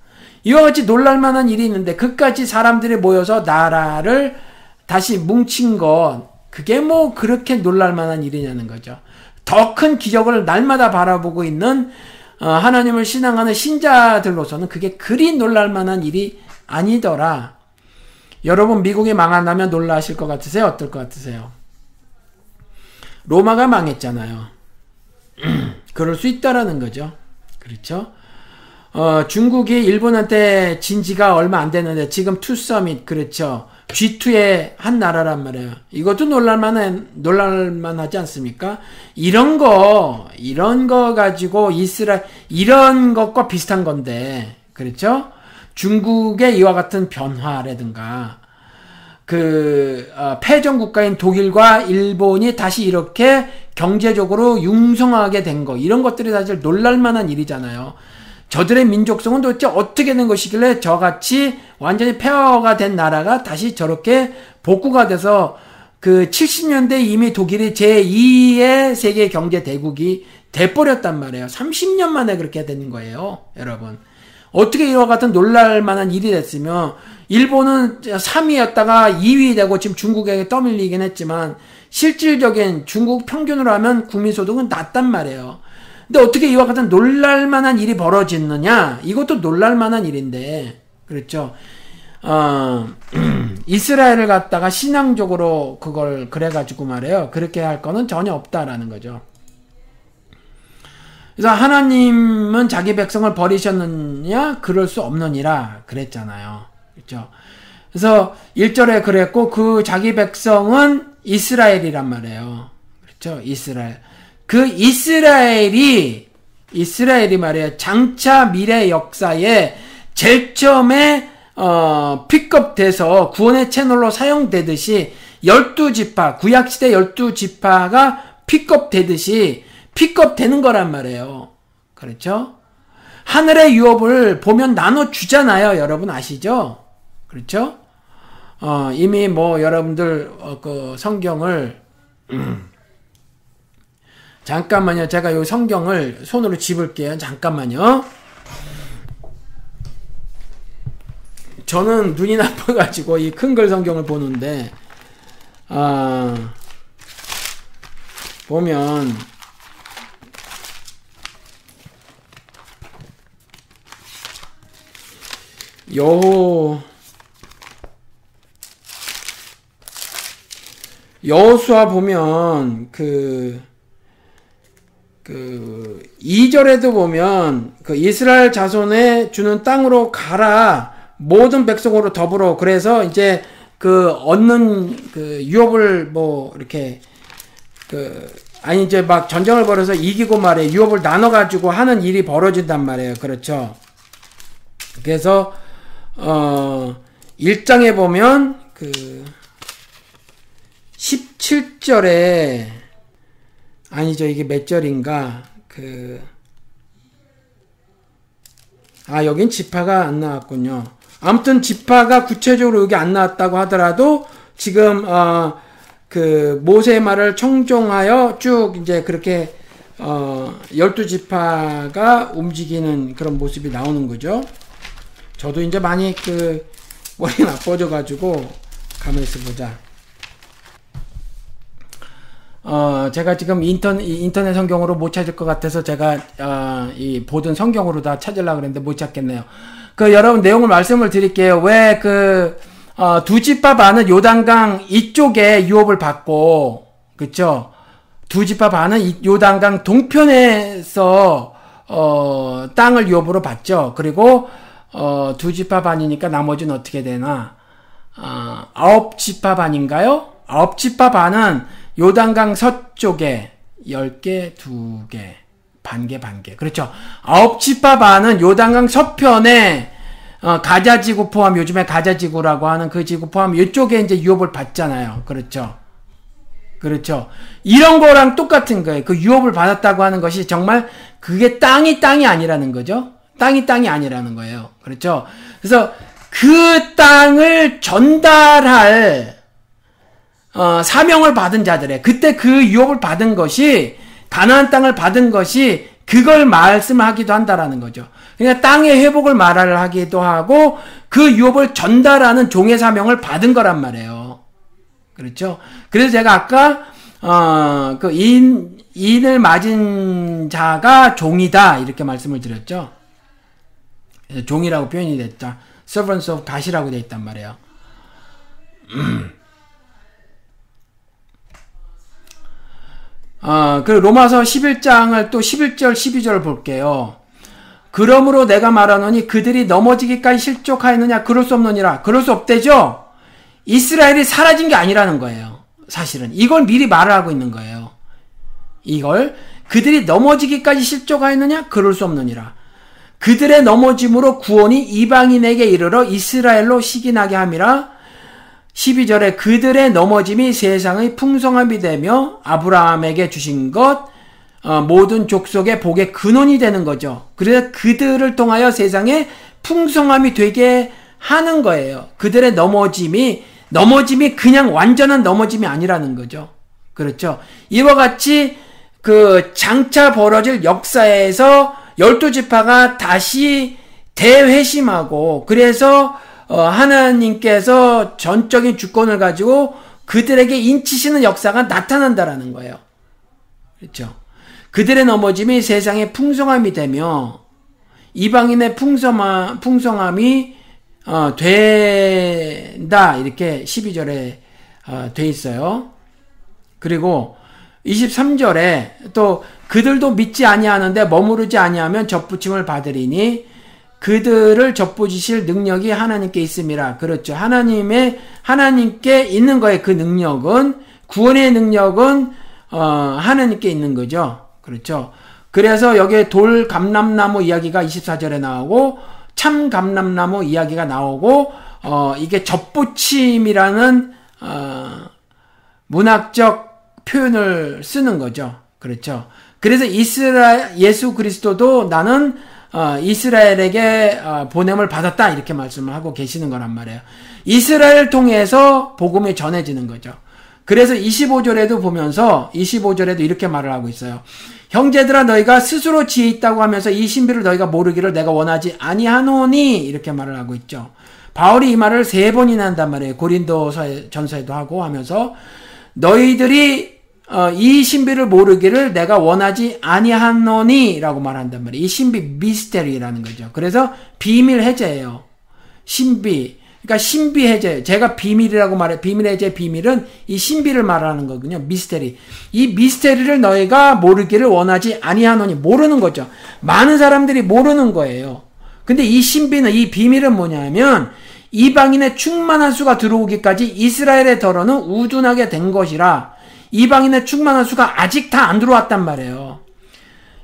이와 같이 놀랄 만한 일이 있는데 그까지 사람들이 모여서 나라를 다시 뭉친 것 그게 뭐 그렇게 놀랄 만한 일이냐는 거죠. 더 큰 기적을 날마다 바라보고 있는 어, 하나님을 신앙하는 신자들로서는 그게 그리 놀랄 만한 일이 아니더라. 여러분 미국이 망한다면 놀라실 것 같으세요? 어떨 것 같으세요? 로마가 망했잖아요. 그럴 수 있다라는 거죠. 그렇죠? 어, 중국이 일본한테 진 지가 얼마 안 됐는데 지금 two summit 그렇죠. G2의 한 나라란 말이에요. 이것도 놀랄만한 놀랄만하지 않습니까? 이런 거 이런 거 가지고 이스라 이런 것과 비슷한 건데 그렇죠? 중국의 이와 같은 변화라든가 그 어, 패전 국가인 독일과 일본이 다시 이렇게 경제적으로 융성하게 된 거 이런 것들이 사실 놀랄만한 일이잖아요. 저들의 민족성은 도대체 어떻게 된 것이길래 저같이 완전히 폐허가 된 나라가 다시 저렇게 복구가 돼서 그 70년대 이미 독일이 제2의 세계 경제 대국이 돼버렸단 말이에요. 30년 만에 그렇게 되는 거예요. 여러분. 어떻게 이와 같은 놀랄 만한 일이 됐으면 일본은 3위였다가 2위 되고 지금 중국에게 떠밀리긴 했지만 실질적인 중국 평균으로 하면 국민소득은 낮단 말이에요. 근데 어떻게 이와 같은 놀랄만한 일이 벌어졌느냐? 이것도 놀랄만한 일인데, 그렇죠? 어, 이스라엘을 갖다가 신앙적으로 그걸 그래가지고 말해요. 그렇게 할 거는 전혀 없다라는 거죠. 그래서 하나님은 자기 백성을 버리셨느냐? 그럴 수 없느니라 그랬잖아요. 그렇죠? 그래서 1절에 그랬고 그 자기 백성은 이스라엘이란 말이에요. 그렇죠? 이스라엘. 그 이스라엘이 이스라엘이 말이에요. 장차 미래 역사에 제일 처음에 어, 픽업돼서 구원의 채널로 사용되듯이 열두 지파 구약 시대 열두 지파가 픽업되듯이 픽업되는 거란 말이에요. 그렇죠? 하늘의 유업을 보면 나눠 주잖아요. 여러분 아시죠? 그렇죠? 어, 이미 뭐 여러분들 어, 그 성경을 음, 잠깐만요. 제가 이 성경을 손으로 집을게요. 잠깐만요. 저는 눈이 나빠가지고 이 큰 글 성경을 보는데 아 보면 여호 여호수아 보면 그, 그, 2절에도 보면 그 이스라엘 자손에 주는 땅으로 가라 모든 백성으로 더불어 그래서 이제 그 얻는 그 유업을 뭐 이렇게 그 아니 이제 막 전쟁을 벌여서 이기고 말해 유업을 나눠 가지고 하는 일이 벌어진단 말이에요. 그렇죠. 그래서 어 1장에 보면 그 17절에 아니죠. 이게 몇 절인가? 그 아, 여긴 지파가 안 나왔군요. 아무튼 지파가 구체적으로 여기 안 나왔다고 하더라도 지금 어, 그 모세의 말을 청종하여 쭉 이제 그렇게 어, 열두 지파가 움직이는 그런 모습이 나오는 거죠. 저도 이제 많이 그 머리 나빠져 가지고 가만히 있어 보자. 어, 제가 지금 인턴, 인터넷 성경으로 못 찾을 것 같아서 제가, 어, 이 보던 성경으로 다 찾으려고 그랬는데 못 찾겠네요. 그, 여러분 내용을 말씀을 드릴게요. 왜 그, 어, 두 집밥 안은 요단강 이쪽에 유업을 받고, 그쵸? 두 집밥 안은 요단강 동편에서, 어, 땅을 유업으로 받죠. 그리고, 어, 두 집밥 아니니까 나머지는 어떻게 되나? 어, 아홉 집밥 아닌가요? 아홉 집밥 안은 요단강 서쪽에 10개, 2개, 반개, 반개. 그렇죠. 아홉 지파 반은 요단강 서편에 어, 가자지구 포함, 요즘에 가자지구라고 하는 그 지구 포함, 이쪽에 이제 유업을 받잖아요. 그렇죠. 그렇죠. 이런 거랑 똑같은 거예요. 그 유업을 받았다고 하는 것이 정말 그게 땅이 땅이 아니라는 거죠. 땅이 땅이 아니라는 거예요. 그렇죠. 그래서 그 땅을 전달할 어, 사명을 받은 자들의 그때 그 유업을 받은 것이 가나안 땅을 받은 것이 그걸 말씀하기도 한다라는 거죠. 그러니까 땅의 회복을 말을 하기도 하고 그 유업을 전달하는 종의 사명을 받은 거란 말이에요. 그렇죠? 그래서 제가 아까 어, 그 인, 인을 맞은 자가 종이다 이렇게 말씀을 드렸죠. 종이라고 표현이 됐다. servants of God이라고 돼 있단 말이에요. 어, 그 로마서 11장을 또 11절, 12절을 볼게요. 그러므로 내가 말하노니 그들이 넘어지기까지 실족하였느냐? 그럴 수 없느니라. 그럴 수 없대죠? 이스라엘이 사라진 게 아니라는 거예요. 사실은. 이걸 미리 말을 하고 있는 거예요. 이걸 그들이 넘어지기까지 실족하였느냐? 그럴 수 없느니라. 그들의 넘어짐으로 구원이 이방인에게 이르러 이스라엘로 시기나게 함이라 12절에 그들의 넘어짐이 세상의 풍성함이 되며 아브라함에게 주신 것 어, 모든 족속의 복의 근원이 되는 거죠. 그래서 그들을 통하여 세상에 풍성함이 되게 하는 거예요. 그들의 넘어짐이 넘어짐이 그냥 완전한 넘어짐이 아니라는 거죠. 그렇죠. 이와 같이 그 장차 벌어질 역사에서 열두 지파가 다시 대회심하고 그래서 어, 하나님께서 전적인 주권을 가지고 그들에게 인치시는 역사가 나타난다라는 거예요. 그렇죠. 그들의 넘어짐이 세상의 풍성함이 되며 이방인의 풍성함, 풍성함이 어, 된다 이렇게 12절에 어, 돼 있어요. 그리고 23절에 또 그들도 믿지 아니하는데 머무르지 아니하면 접붙임을 받으리니 그들을 접부지실 능력이 하나님께 있습니다. 그렇죠. 하나님의 하나님께 있는 거예요. 그 능력은 구원의 능력은 어, 하나님께 있는 거죠. 그렇죠. 그래서 여기에 돌 감람나무 이야기가 24절에 나오고 참 감람나무 이야기가 나오고 어, 이게 접붙임이라는 어, 문학적 표현을 쓰는 거죠. 그렇죠. 그래서 이스라엘 예수 그리스도도 나는 어, 이스라엘에게 어, 보냄을 받았다 이렇게 말씀을 하고 계시는 거란 말이에요. 이스라엘 통해서 복음이 전해지는 거죠. 그래서 25절에도 보면서 25절에도 이렇게 말을 하고 있어요. 형제들아 너희가 스스로 지혜 있다고 하면서 이 신비를 너희가 모르기를 내가 원하지 아니하노니 이렇게 말을 하고 있죠. 바울이 이 말을 세 번이나 한단 말이에요. 고린도 전서에도 하고 하면서 너희들이 어, 이 신비를 모르기를 내가 원하지 아니하노니라고 말한단 말이에요. 이 신비 미스테리라는 거죠. 그래서 비밀 해제예요. 신비. 그러니까 신비 해제. 제가 비밀이라고 말해. 비밀 해제 비밀은 이 신비를 말하는 거군요. 미스테리. 이 미스테리를 너희가 모르기를 원하지 아니하노니 모르는 거죠. 많은 사람들이 모르는 거예요. 근데 이 신비는 이 비밀은 뭐냐면 이방인의 충만한 수가 들어오기까지 이스라엘의 덜어는 우둔하게 된 것이라 이방인의 충만한 수가 아직 다 안 들어왔단 말이에요.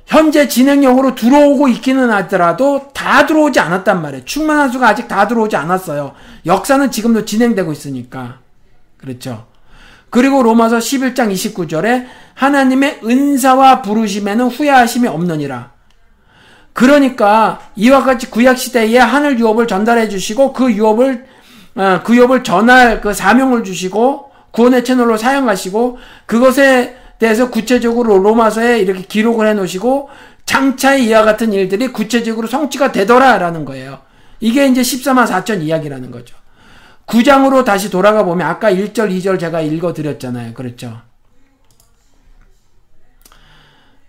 현재 진행형으로 들어오고 있기는 하더라도 다 들어오지 않았단 말이에요. 충만한 수가 아직 다 들어오지 않았어요. 역사는 지금도 진행되고 있으니까. 그렇죠. 그리고 로마서 11장 29절에 하나님의 은사와 부르심에는 후회하심이 없느니라. 그러니까 이와 같이 구약 시대에 하늘 유업을 전달해 주시고 그 유업을 어, 그 유업을 전할 그 사명을 주시고 구원의 채널로 사용하시고 그것에 대해서 구체적으로 로마서에 이렇게 기록을 해 놓으시고 장차 이와 같은 일들이 구체적으로 성취가 되더라라는 거예요. 이게 이제 14만 4천 이야기라는 거죠. 9장으로 다시 돌아가 보면 아까 1절, 2절 제가 읽어 드렸잖아요. 그렇죠?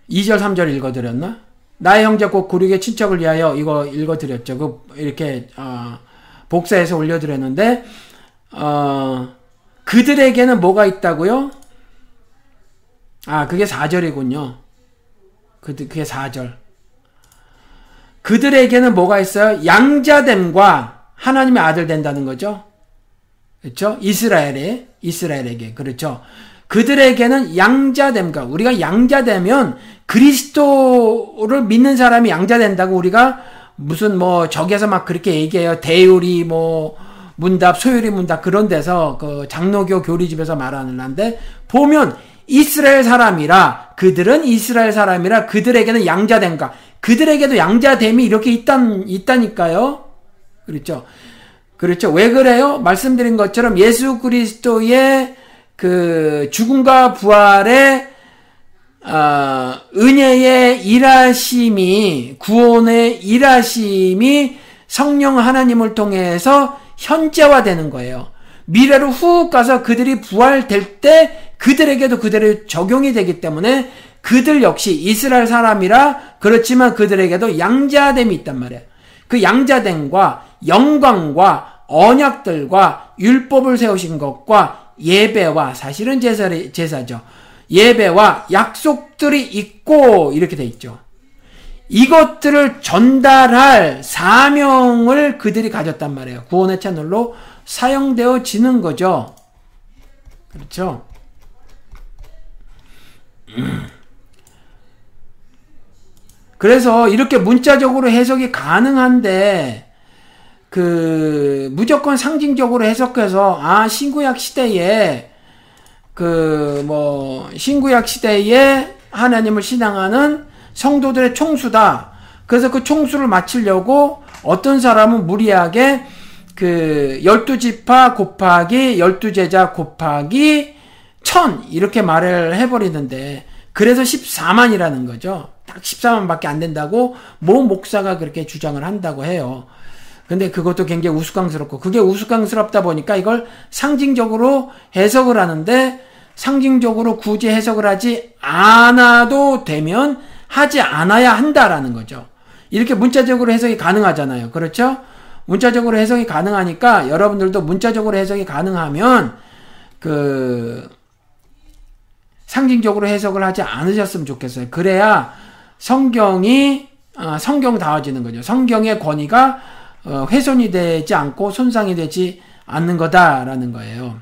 2절, 3절 읽어 드렸나? 나의 형제 곧 구륙의 친척을 위하여 이거 읽어 드렸죠. 그 이렇게 어, 복사해서 올려 드렸는데 어, 그들에게는 뭐가 있다고요? 아, 그게 4절이군요. 그, 그게 4절. 그들에게는 뭐가 있어요? 양자됨과 하나님의 아들 된다는 거죠. 그렇죠? 이스라엘에, 이스라엘에게. 그렇죠? 그들에게는 양자됨과, 우리가 양자되면 그리스도를 믿는 사람이 양자된다고 우리가 무슨 뭐 저기에서 막 그렇게 얘기해요. 대율이 뭐 문답, 소율이 문답 그런 데서 그 장로교 교리집에서 말하는데 보면 이스라엘 사람이라 그들은 이스라엘 사람이라 그들에게는 양자됨과 그들에게도 양자됨이 이렇게 있다, 있다니까요. 그렇죠. 그렇죠. 왜 그래요? 말씀드린 것처럼 예수 그리스도의 그 죽음과 부활의 어, 은혜의 일하심이 구원의 일하심이 성령 하나님을 통해서 현재화되는 거예요. 미래로 훅 가서 그들이 부활될 때 그들에게도 그대로 적용이 되기 때문에 그들 역시 이스라엘 사람이라 그렇지만 그들에게도 양자됨이 있단 말이에요. 그 양자됨과 영광과 언약들과 율법을 세우신 것과 예배와 사실은 제사, 제사죠. 예배와 약속들이 있고 이렇게 돼 있죠. 이것들을 전달할 사명을 그들이 가졌단 말이에요. 구원의 채널로 사용되어지는 거죠. 그렇죠? 그래서 이렇게 문자적으로 해석이 가능한데 그 무조건 상징적으로 해석해서 아 신구약 시대에 그 뭐 신구약 시대에 하나님을 신앙하는 성도들의 총수다. 그래서 그 총수를 맞추려고 어떤 사람은 무리하게 그 열두 지파 곱하기 열두 제자 곱하기 천 이렇게 말을 해버리는데 그래서 14만이라는 거죠. 딱 14만밖에 안 된다고 모 목사가 그렇게 주장을 한다고 해요. 근데 그것도 굉장히 우스꽝스럽고 그게 우스꽝스럽다 보니까 이걸 상징적으로 해석을 하는데 상징적으로 굳이 해석을 하지 않아도 되면 하지 않아야 한다라는 거죠. 이렇게 문자적으로 해석이 가능하잖아요. 그렇죠? 문자적으로 해석이 가능하니까 여러분들도 문자적으로 해석이 가능하면 그 상징적으로 해석을 하지 않으셨으면 좋겠어요. 그래야 성경이 어, 성경 다워지는 거죠. 성경의 권위가 어, 훼손이 되지 않고 손상이 되지 않는 거다라는 거예요.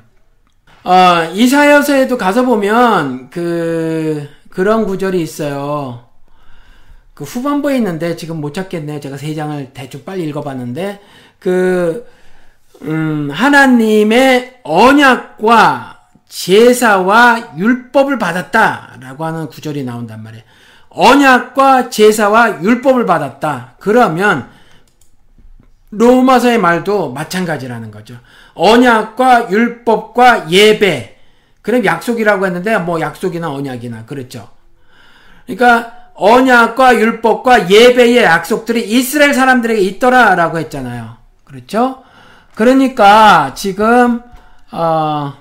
어, 이사야서에도 가서 보면 그 그런 구절이 있어요. 그 후반부에 있는데 지금 못 찾겠네요. 제가 세 장을 대충 빨리 읽어봤는데 그 음, 하나님의 언약과 제사와 율법을 받았다라고 하는 구절이 나온단 말이에요. 언약과 제사와 율법을 받았다. 그러면 로마서의 말도 마찬가지라는 거죠. 언약과 율법과 예배. 그럼 약속이라고 했는데 뭐 약속이나 언약이나 그렇죠. 그러니까 언약과 율법과 예배의 약속들이 이스라엘 사람들에게 있더라라고 했잖아요. 그렇죠? 그러니까 지금 어,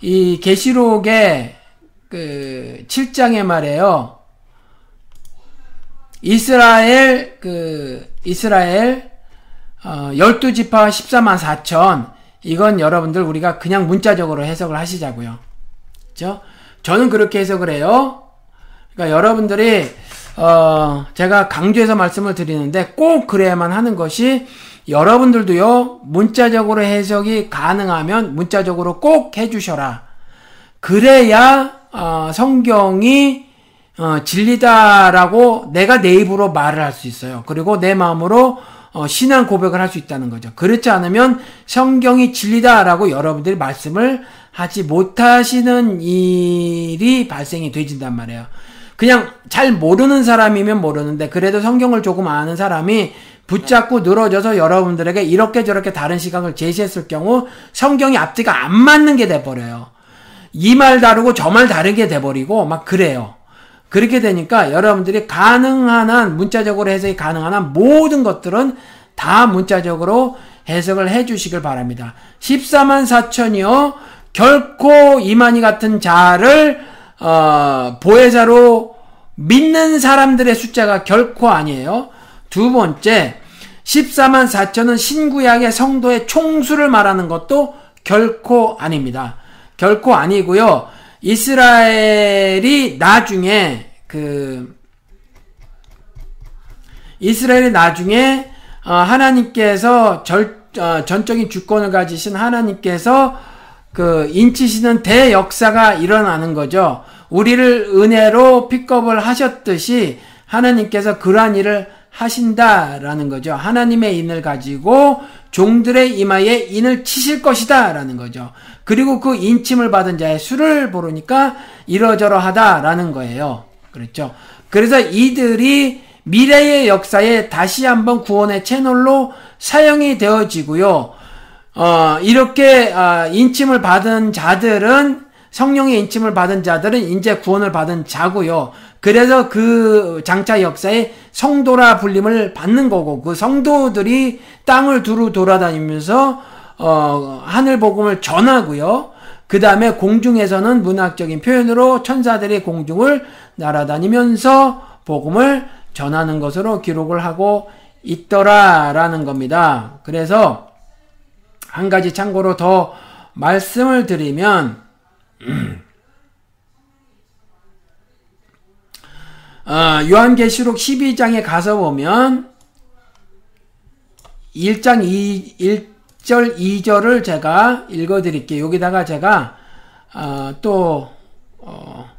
이 계시록의 그 7장에 말이에요. 이스라엘 그 이스라엘 어, 12지파 14만 4천 이건 여러분들 우리가 그냥 문자적으로 해석을 하시자고요. 그죠? 저는 그렇게 해석을 해요. 그러니까 여러분들이 어, 제가 강조해서 말씀을 드리는데 꼭 그래야만 하는 것이 여러분들도요, 문자적으로 해석이 가능하면 문자적으로 꼭 해주셔라. 그래야, 어, 성경이, 어, 진리다라고 내가 내 입으로 말을 할 수 있어요. 그리고 내 마음으로, 어, 신앙 고백을 할 수 있다는 거죠. 그렇지 않으면 성경이 진리다라고 여러분들이 말씀을 하지 못하시는 일이 발생이 되진단 말이에요. 그냥 잘 모르는 사람이면 모르는데 그래도 성경을 조금 아는 사람이 붙잡고 늘어져서 여러분들에게 이렇게 저렇게 다른 시각을 제시했을 경우 성경이 앞뒤가 안 맞는 게 돼버려요. 이 말 다르고 저 말 다르게 돼버리고 막 그래요. 그렇게 되니까 여러분들이 가능한 한 문자적으로 해석이 가능한 한 모든 것들은 다 문자적으로 해석을 해 주시길 바랍니다. 14만 4천이요. 결코 이만희 같은 자를 어, 보혜사로 믿는 사람들의 숫자가 결코 아니에요. 두 번째, 14만 4천은 신구약의 성도의 총수를 말하는 것도 결코 아닙니다. 결코 아니고요. 이스라엘이 나중에 그 이스라엘이 나중에 어, 하나님께서 절, 어, 전적인 주권을 가지신 하나님께서 그 인치시는 대역사가 일어나는 거죠. 우리를 은혜로 픽업을 하셨듯이 하나님께서 그러한 일을 하신다라는 거죠. 하나님의 인을 가지고 종들의 이마에 인을 치실 것이다라는 거죠. 그리고 그 인침을 받은 자의 수를 보르니까 이러저러하다라는 거예요. 그렇죠. 그래서 이들이 미래의 역사에 다시 한번 구원의 채널로 사용이 되어지고요. 어, 이렇게 어, 인침을 받은 자들은 성령의 인침을 받은 자들은 이제 구원을 받은 자고요. 그래서 그 장차 역사에 성도라 불림을 받는 거고 그 성도들이 땅을 두루 돌아다니면서 어, 하늘 복음을 전하고요. 그 다음에 공중에서는 문학적인 표현으로 천사들이 공중을 날아다니면서 복음을 전하는 것으로 기록을 하고 있더라라는 겁니다. 그래서 한 가지 참고로 더 말씀을 드리면 어, 요한계시록 12장에 가서 보면 1장 2, 1절 2절을 제가 읽어 드릴게요. 여기다가 제가 어, 또 어,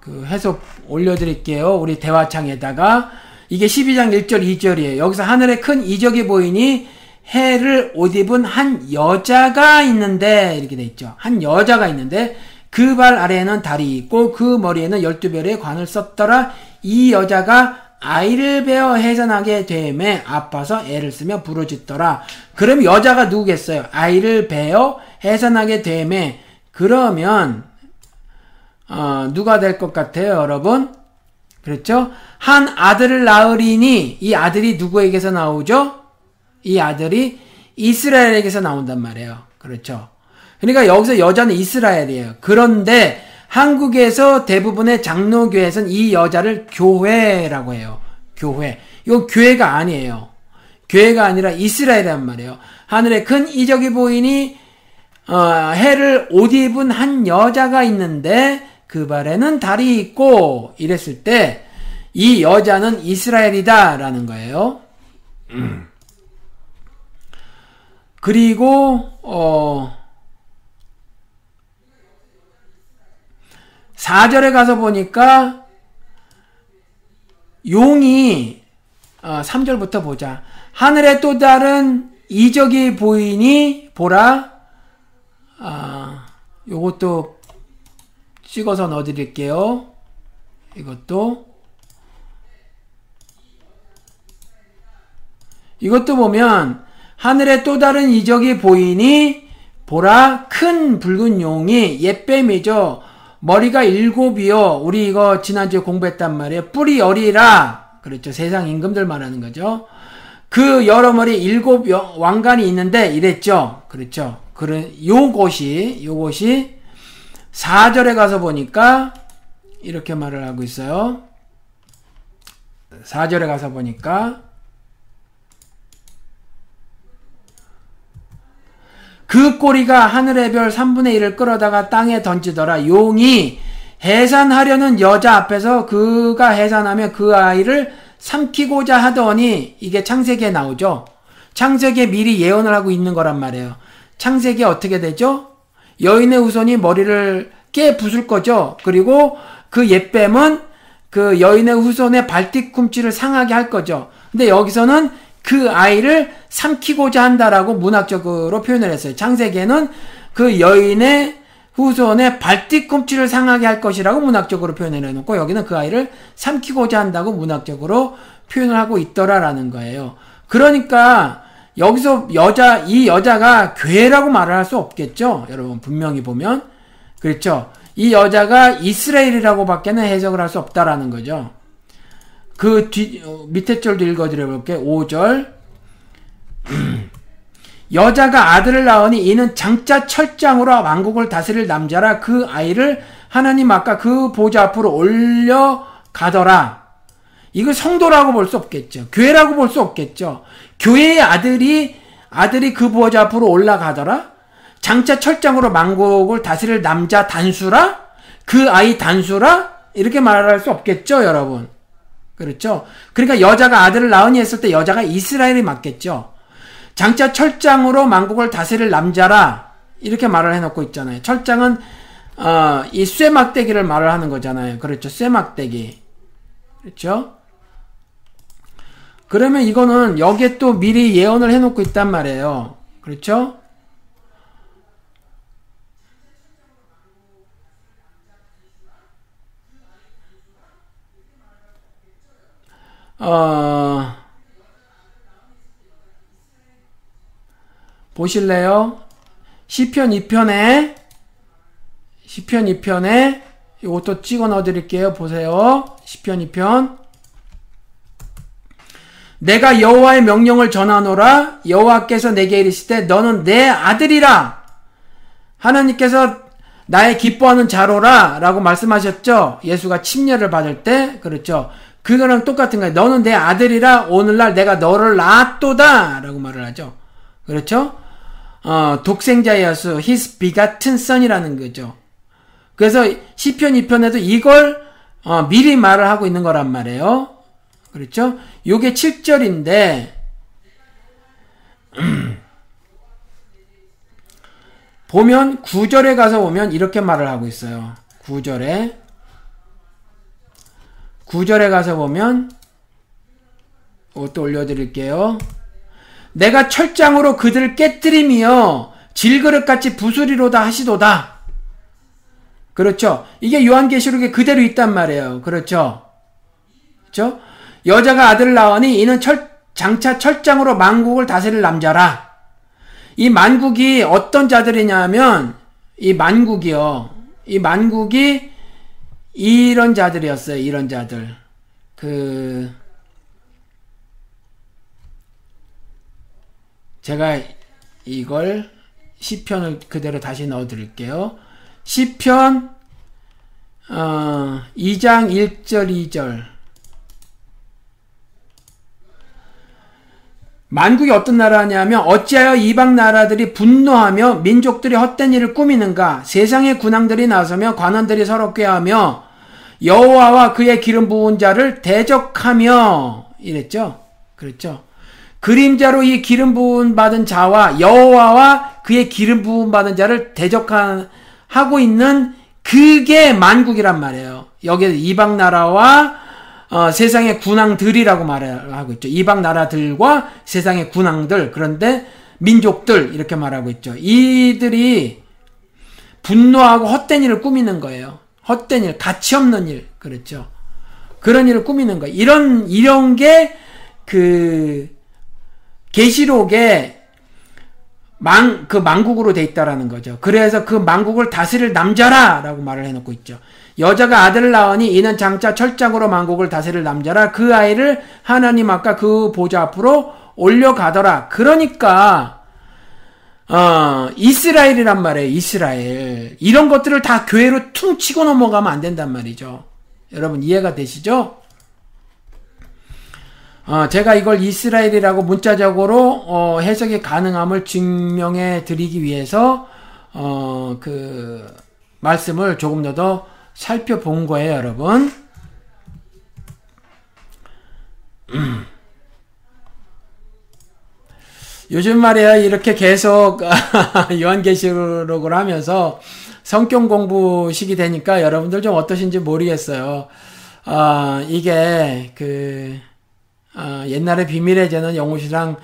그 해석 올려 드릴게요. 우리 대화창에다가 이게 12장 1절 2절이에요. 여기서 하늘에 큰 이적이 보이니 해를 옷 입은 한 여자가 있는데 이렇게 돼 있죠. 한 여자가 있는데 그 발 아래에는 달이 있고 그 머리에는 열두 별의 관을 썼더라. 이 여자가 아이를 베어 해산하게 되매 아파서 애를 쓰며 부르짖더라. 그럼 여자가 누구겠어요? 아이를 베어 해산하게 되매 그러면 어, 누가 될 것 같아요, 여러분? 그렇죠? 한 아들을 낳으리니 이 아들이 누구에게서 나오죠? 이 아들이 이스라엘에게서 나온단 말이에요. 그렇죠? 그러니까 여기서 여자는 이스라엘이에요. 그런데 한국에서 대부분의 장로교회에서는 이 여자를 교회라고 해요. 교회. 이거 교회가 아니에요. 교회가 아니라 이스라엘이란 말이에요. 하늘에 큰 이적이 보이니 어, 해를 옷 입은 한 여자가 있는데 그 발에는 달이 있고 이랬을 때 이 여자는 이스라엘이다 라는 거예요. 음. 그리고 어 4절에 가서 보니까 용이 어, 3절부터 보자. 하늘에 또 다른 이적이 보이니 보라. 아, 요것도 찍어서 넣어드릴게요. 이것도 이것도 보면 하늘에 또 다른 이적이 보이니 보라 큰 붉은 용이 옛뱀이죠. 머리가 일곱이요. 우리 이거 지난주에 공부했단 말이에요. 뿔이 열이라. 그렇죠. 세상 임금들 말하는 거죠. 그 여러 머리 일곱 왕관이 있는데 이랬죠. 그렇죠. 그런 요것이 요것이 4절에 가서 보니까 이렇게 말을 하고 있어요. 4절에 가서 보니까 그 꼬리가 하늘의 별 3분의 1을 끌어다가 땅에 던지더라. 용이 해산하려는 여자 앞에서 그가 해산하면 그 아이를 삼키고자 하더니 이게 창세기에 나오죠. 창세기에 미리 예언을 하고 있는 거란 말이에요. 창세기에 어떻게 되죠? 여인의 후손이 머리를 깨 부술 거죠. 그리고 그 옛뱀은 그 여인의 후손의 발뒤꿈치를 상하게 할 거죠. 근데 여기서는 그 아이를 삼키고자 한다라고 문학적으로 표현을 했어요. 창세기에는 그 여인의 후손의 발뒤꿈치를 상하게 할 것이라고 문학적으로 표현을 해놓고 여기는 그 아이를 삼키고자 한다고 문학적으로 표현을 하고 있더라라는 거예요. 그러니까 여기서 여자 이 여자가 괴라고 말을 할 수 없겠죠. 여러분 분명히 보면 그렇죠. 이 여자가 이스라엘이라고 밖에는 해석을 할 수 없다라는 거죠. 그 뒤, 어, 밑에 절도 읽어드려 볼게요. 5절. 여자가 아들을 낳으니 이는 장자 철장으로 왕국을 다스릴 남자라 그 아이를 하나님 아까 그 보좌 앞으로 올려 가더라. 이거 성도라고 볼 수 없겠죠. 교회라고 볼 수 없겠죠. 교회의 아들이 아들이 그 보좌 앞으로 올라가더라. 장차 철장으로 왕국을 다스릴 남자 단수라? 그 아이 단수라? 이렇게 말할 수 없겠죠, 여러분. 그렇죠? 그러니까 여자가 아들을 낳으니 했을 때 여자가 이스라엘이 맞겠죠. 장차 철장으로 만국을 다스릴 남자라 이렇게 말을 해놓고 있잖아요. 철장은 어, 이 쇠막대기를 말을 하는 거잖아요. 그렇죠? 쇠막대기. 그렇죠? 그러면 이거는 여기에 또 미리 예언을 해놓고 있단 말이에요. 그렇죠? 어, 보실래요? 시편 2편에 시편 2편에 이것도 찍어 넣어 드릴게요. 보세요. 시편 2편 내가 여호와의 명령을 전하노라 여호와께서 내게 이르시되 너는 내 아들이라 하나님께서 나의 기뻐하는 자로라 라고 말씀하셨죠. 예수가 침례를 받을 때 그렇죠. 그거랑 똑같은 거예요. 너는 내 아들이라 오늘날 내가 너를 낳았도다 라고 말을 하죠. 그렇죠? 어, 독생자여서 his begotten son이라는 거죠. 그래서 시편 2편에도 이걸 어, 미리 말을 하고 있는 거란 말이에요. 그렇죠? 요게 7절인데 보면 9절에 가서 보면 이렇게 말을 하고 있어요. 9절에 9절에 가서 보면 이것도 올려드릴게요. 내가 철장으로 그들을 깨뜨리며 질그릇같이 부수리로다 하시도다. 그렇죠. 이게 요한계시록에 그대로 있단 말이에요. 그렇죠. 그렇죠? 여자가 아들을 낳으니 이는 철, 장차 철장으로 만국을 다스릴 남자라. 이 만국이 어떤 자들이냐면 이 만국이요. 이 만국이 이런 자들이었어요. 이런 자들. 그 제가 이걸 시편을 그대로 다시 넣어 드릴게요. 시편 어, 2장 1절 2절 만국이 어떤 나라냐면 어찌하여 이방 나라들이 분노하며 민족들이 헛된 일을 꾸미는가 세상의 군왕들이 나서며 관원들이 서로 꾀하며 여호와와 그의 기름 부은 자를 대적하며 이랬죠. 그렇죠. 그림자로 이 기름 부은 받은 자와 여호와와 그의 기름 부은 받은 자를 대적하고 있는 그게 만국이란 말이에요. 여기에 이방 나라와 어, 세상의 군왕들이라고 말하고 있죠. 이방 나라들과 세상의 군왕들 그런데 민족들 이렇게 말하고 있죠. 이들이 분노하고 헛된 일을 꾸미는 거예요. 헛된 일, 가치 없는 일, 그렇죠. 그런 일을 꾸미는 거. 이런 이런 게 그 계시록에 망, 그 망국으로 돼 있다라는 거죠. 그래서 그 망국을 다스릴 남자라! 라고 말을 해놓고 있죠. 여자가 아들을 낳으니 이는 장차 철장으로 망국을 다스릴 남자라 그 아이를 하나님 아까 그 보좌 앞으로 올려가더라. 그러니까, 어, 이스라엘이란 말이에요. 이스라엘. 이런 것들을 다 교회로 퉁치고 넘어가면 안 된단 말이죠. 여러분 이해가 되시죠? 어, 제가 이걸 이스라엘이라고 문자적으로 어, 해석이 가능함을 증명해 드리기 위해서 어, 그 말씀을 조금 더, 더 살펴본 거예요, 여러분. 요즘 말이야 이렇게 계속 요한계시록을 하면서 성경 공부식이 되니까 여러분들 좀 어떠신지 모르겠어요. 아 이게 그 아, 옛날에 비밀의 제는 영우 씨랑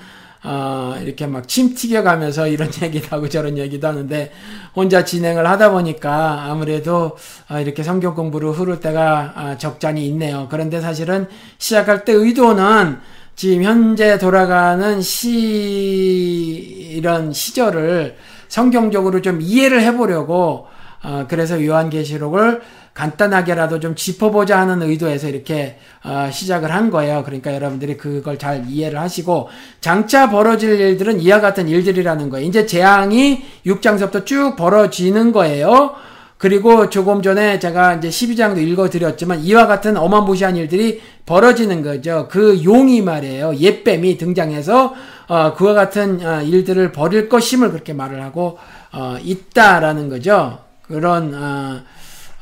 어, 이렇게 막 침 튀겨가면서 이런 얘기도 하고 저런 얘기도 하는데 혼자 진행을 하다 보니까 아무래도 어, 이렇게 성경 공부를 흐를 때가 어, 적잖이 있네요. 그런데 사실은 시작할 때 의도는 지금 현재 돌아가는 시 이런 시절을 성경적으로 좀 이해를 해보려고 어, 그래서 요한계시록을 간단하게라도 좀 짚어보자 하는 의도에서 이렇게 어, 시작을 한 거예요. 그러니까 여러분들이 그걸 잘 이해를 하시고 장차 벌어질 일들은 이와 같은 일들이라는 거예요. 이제 재앙이 6장서부터 쭉 벌어지는 거예요. 그리고 조금 전에 제가 이제 12장도 읽어드렸지만 이와 같은 어마무시한 일들이 벌어지는 거죠. 그 용이 말이에요. 옛뱀이 등장해서 어, 그와 같은 어, 일들을 벌일 것임을 그렇게 말을 하고 어, 있다라는 거죠. 그런 어,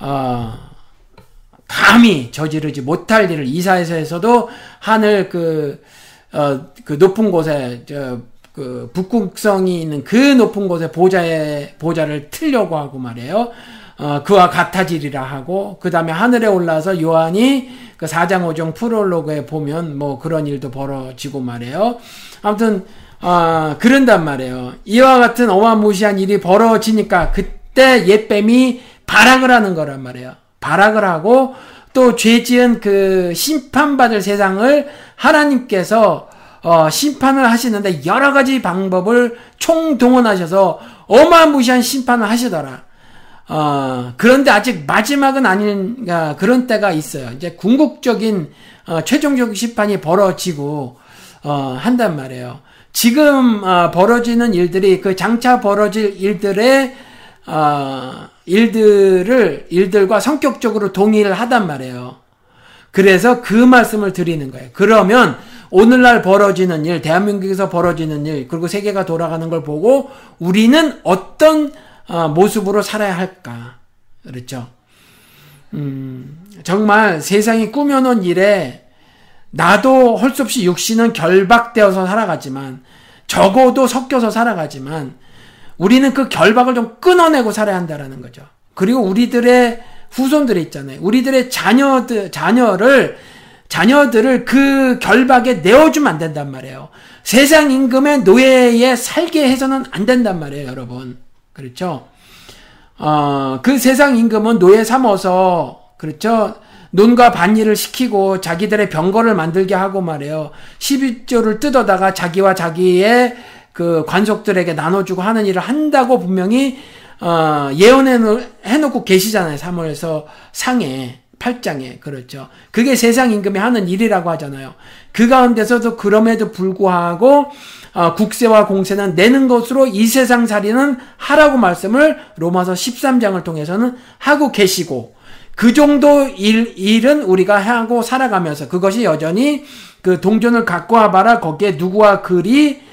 어, 감히 저지르지 못할 일을 이사에서에서도 하늘 그, 어, 그 높은 곳에, 저, 그 북극성이 있는 그 높은 곳에 보좌에, 보좌를 틀려고 하고 말이에요. 어, 그와 같아지리라 하고, 그 다음에 하늘에 올라서 요한이 그 4장 5종 프롤로그에 보면 뭐 그런 일도 벌어지고 말이에요. 아무튼, 어, 그런단 말이에요. 이와 같은 어마무시한 일이 벌어지니까 그 때 옛뱀이 발악을 하는 거란 말이에요. 발악을 하고 또 죄 지은 그 심판받을 세상을 하나님께서 어, 심판을 하시는데 여러 가지 방법을 총동원하셔서 어마무시한 심판을 하시더라. 어, 그런데 아직 마지막은 아닌 그런 때가 있어요. 이제 궁극적인 어, 최종적 심판이 벌어지고 어, 한단 말이에요. 지금 어, 벌어지는 일들이 그 장차 벌어질 일들의 어, 일들을 일들과 성격적으로 동의를 하단 말이에요. 그래서 그 말씀을 드리는 거예요. 그러면 오늘날 벌어지는 일, 대한민국에서 벌어지는 일, 그리고 세계가 돌아가는 걸 보고 우리는 어떤 어, 모습으로 살아야 할까? 그렇죠. 음, 정말 세상이 꾸며놓은 일에 나도 할수 없이 육신은 결박되어서 살아가지만 적어도 섞여서 살아가지만 우리는 그 결박을 좀 끊어내고 살아야 한다라는 거죠. 그리고 우리들의 후손들이 있잖아요. 우리들의 자녀들, 자녀를, 자녀들을 그 결박에 내어주면 안 된단 말이에요. 세상 임금의 노예에 살게 해서는 안 된단 말이에요, 여러분. 그렇죠? 어, 그 세상 임금은 노예 삼어서, 그렇죠? 논과 반일을 시키고 자기들의 병거를 만들게 하고 말이에요. 12조를 뜯어다가 자기와 자기의 그 관속들에게 나눠주고 하는 일을 한다고 분명히 어, 예언해놓고 계시잖아요. 3월에서 상에 8장에 그렇죠. 그게 세상 임금이 하는 일이라고 하잖아요. 그 가운데서도 그럼에도 불구하고 어, 국세와 공세는 내는 것으로 이 세상 살이는 하라고 말씀을 로마서 13장을 통해서는 하고 계시고 그 정도 일, 일은 우리가 하고 살아가면서 그것이 여전히 그 동전을 갖고 와봐라 거기에 누구와 어,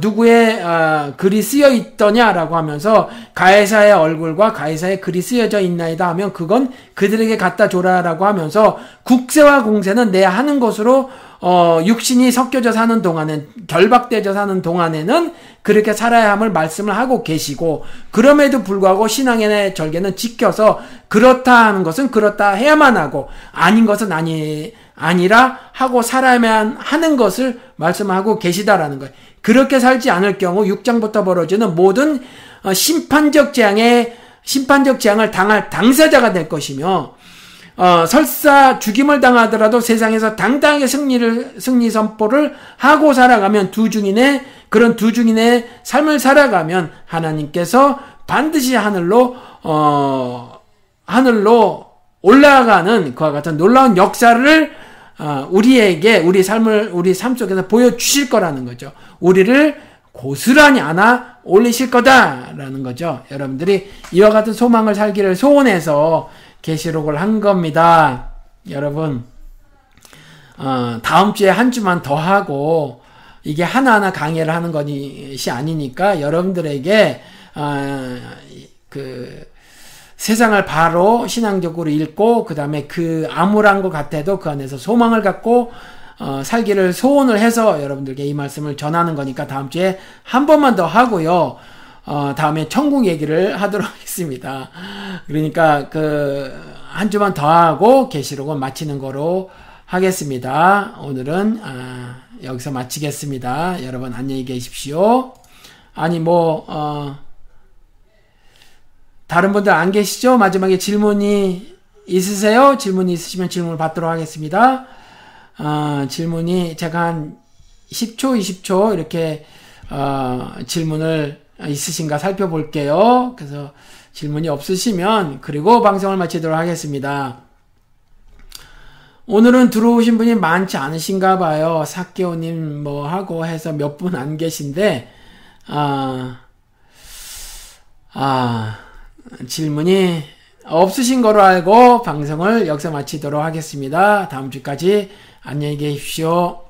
누구의 어, 글이 쓰여 있더냐라고 하면서 가해사의 얼굴과 가해사의 글이 쓰여져 있나이다 하면 그건 그들에게 갖다 줘라라고 하면서 국세와 공세는 내 하는 것으로 어, 육신이 섞여져 사는 동안은 결박되져 사는 동안에는 그렇게 살아야 함을 말씀을 하고 계시고 그럼에도 불구하고 신앙의 절개는 지켜서 그렇다 하는 것은 그렇다 해야만 하고 아닌 것은 아니 아니라 하고 살아야만 하는 것을 말씀하고 계시다라는 거예요. 그렇게 살지 않을 경우 6장부터 벌어지는 모든 어, 심판적 재앙의 심판적 재앙을 당할 당사자가 될 것이며 어, 설사 죽임을 당하더라도 세상에서 당당하게 승리를 승리 선포를 하고 살아가면 두 중인의 그런 두 중인의 삶을 살아가면 하나님께서 반드시 하늘로 어 하늘로 올라가는 그와 같은 놀라운 역사를 어, 우리에게 우리 삶을 우리 삶 속에서 보여 주실 거라는 거죠. 우리를 고스란히 안아 올리실 거다라는 거죠. 여러분들이 이와 같은 소망을 살기를 소원해서 계시록을 한 겁니다. 여러분, 어, 다음 주에 한 주만 더 하고 이게 하나하나 강의를 하는 것이 아니니까 여러분들에게 어, 그 세상을 바로 신앙적으로 읽고 그 다음에 그 암울한 것 같아도 그 안에서 소망을 갖고 어, 살기를 소원을 해서 여러분들께 이 말씀을 전하는 거니까 다음 주에 한 번만 더 하고요. 어, 다음에 천국 얘기를 하도록 하겠습니다. 그러니까 그 한 주만 더 하고 계시록은 마치는 거로 하겠습니다. 오늘은 아, 여기서 마치겠습니다. 여러분 안녕히 계십시오. 아니 뭐 어, 다른 분들 안 계시죠? 마지막에 질문이 있으세요? 질문이 있으시면 질문을 받도록 하겠습니다. 어, 질문이 제가 한 10초, 20초 이렇게 어, 질문을 있으신가 살펴볼게요. 그래서 질문이 없으시면 그리고 방송을 마치도록 하겠습니다. 오늘은 들어오신 분이 많지 않으신가 봐요. 사케오님 뭐 하고 해서 몇 분 안 계신데 아, 아 질문이 없으신 거로 알고 방송을 여기서 마치도록 하겠습니다. 다음 주까지 안녕히 계십시오.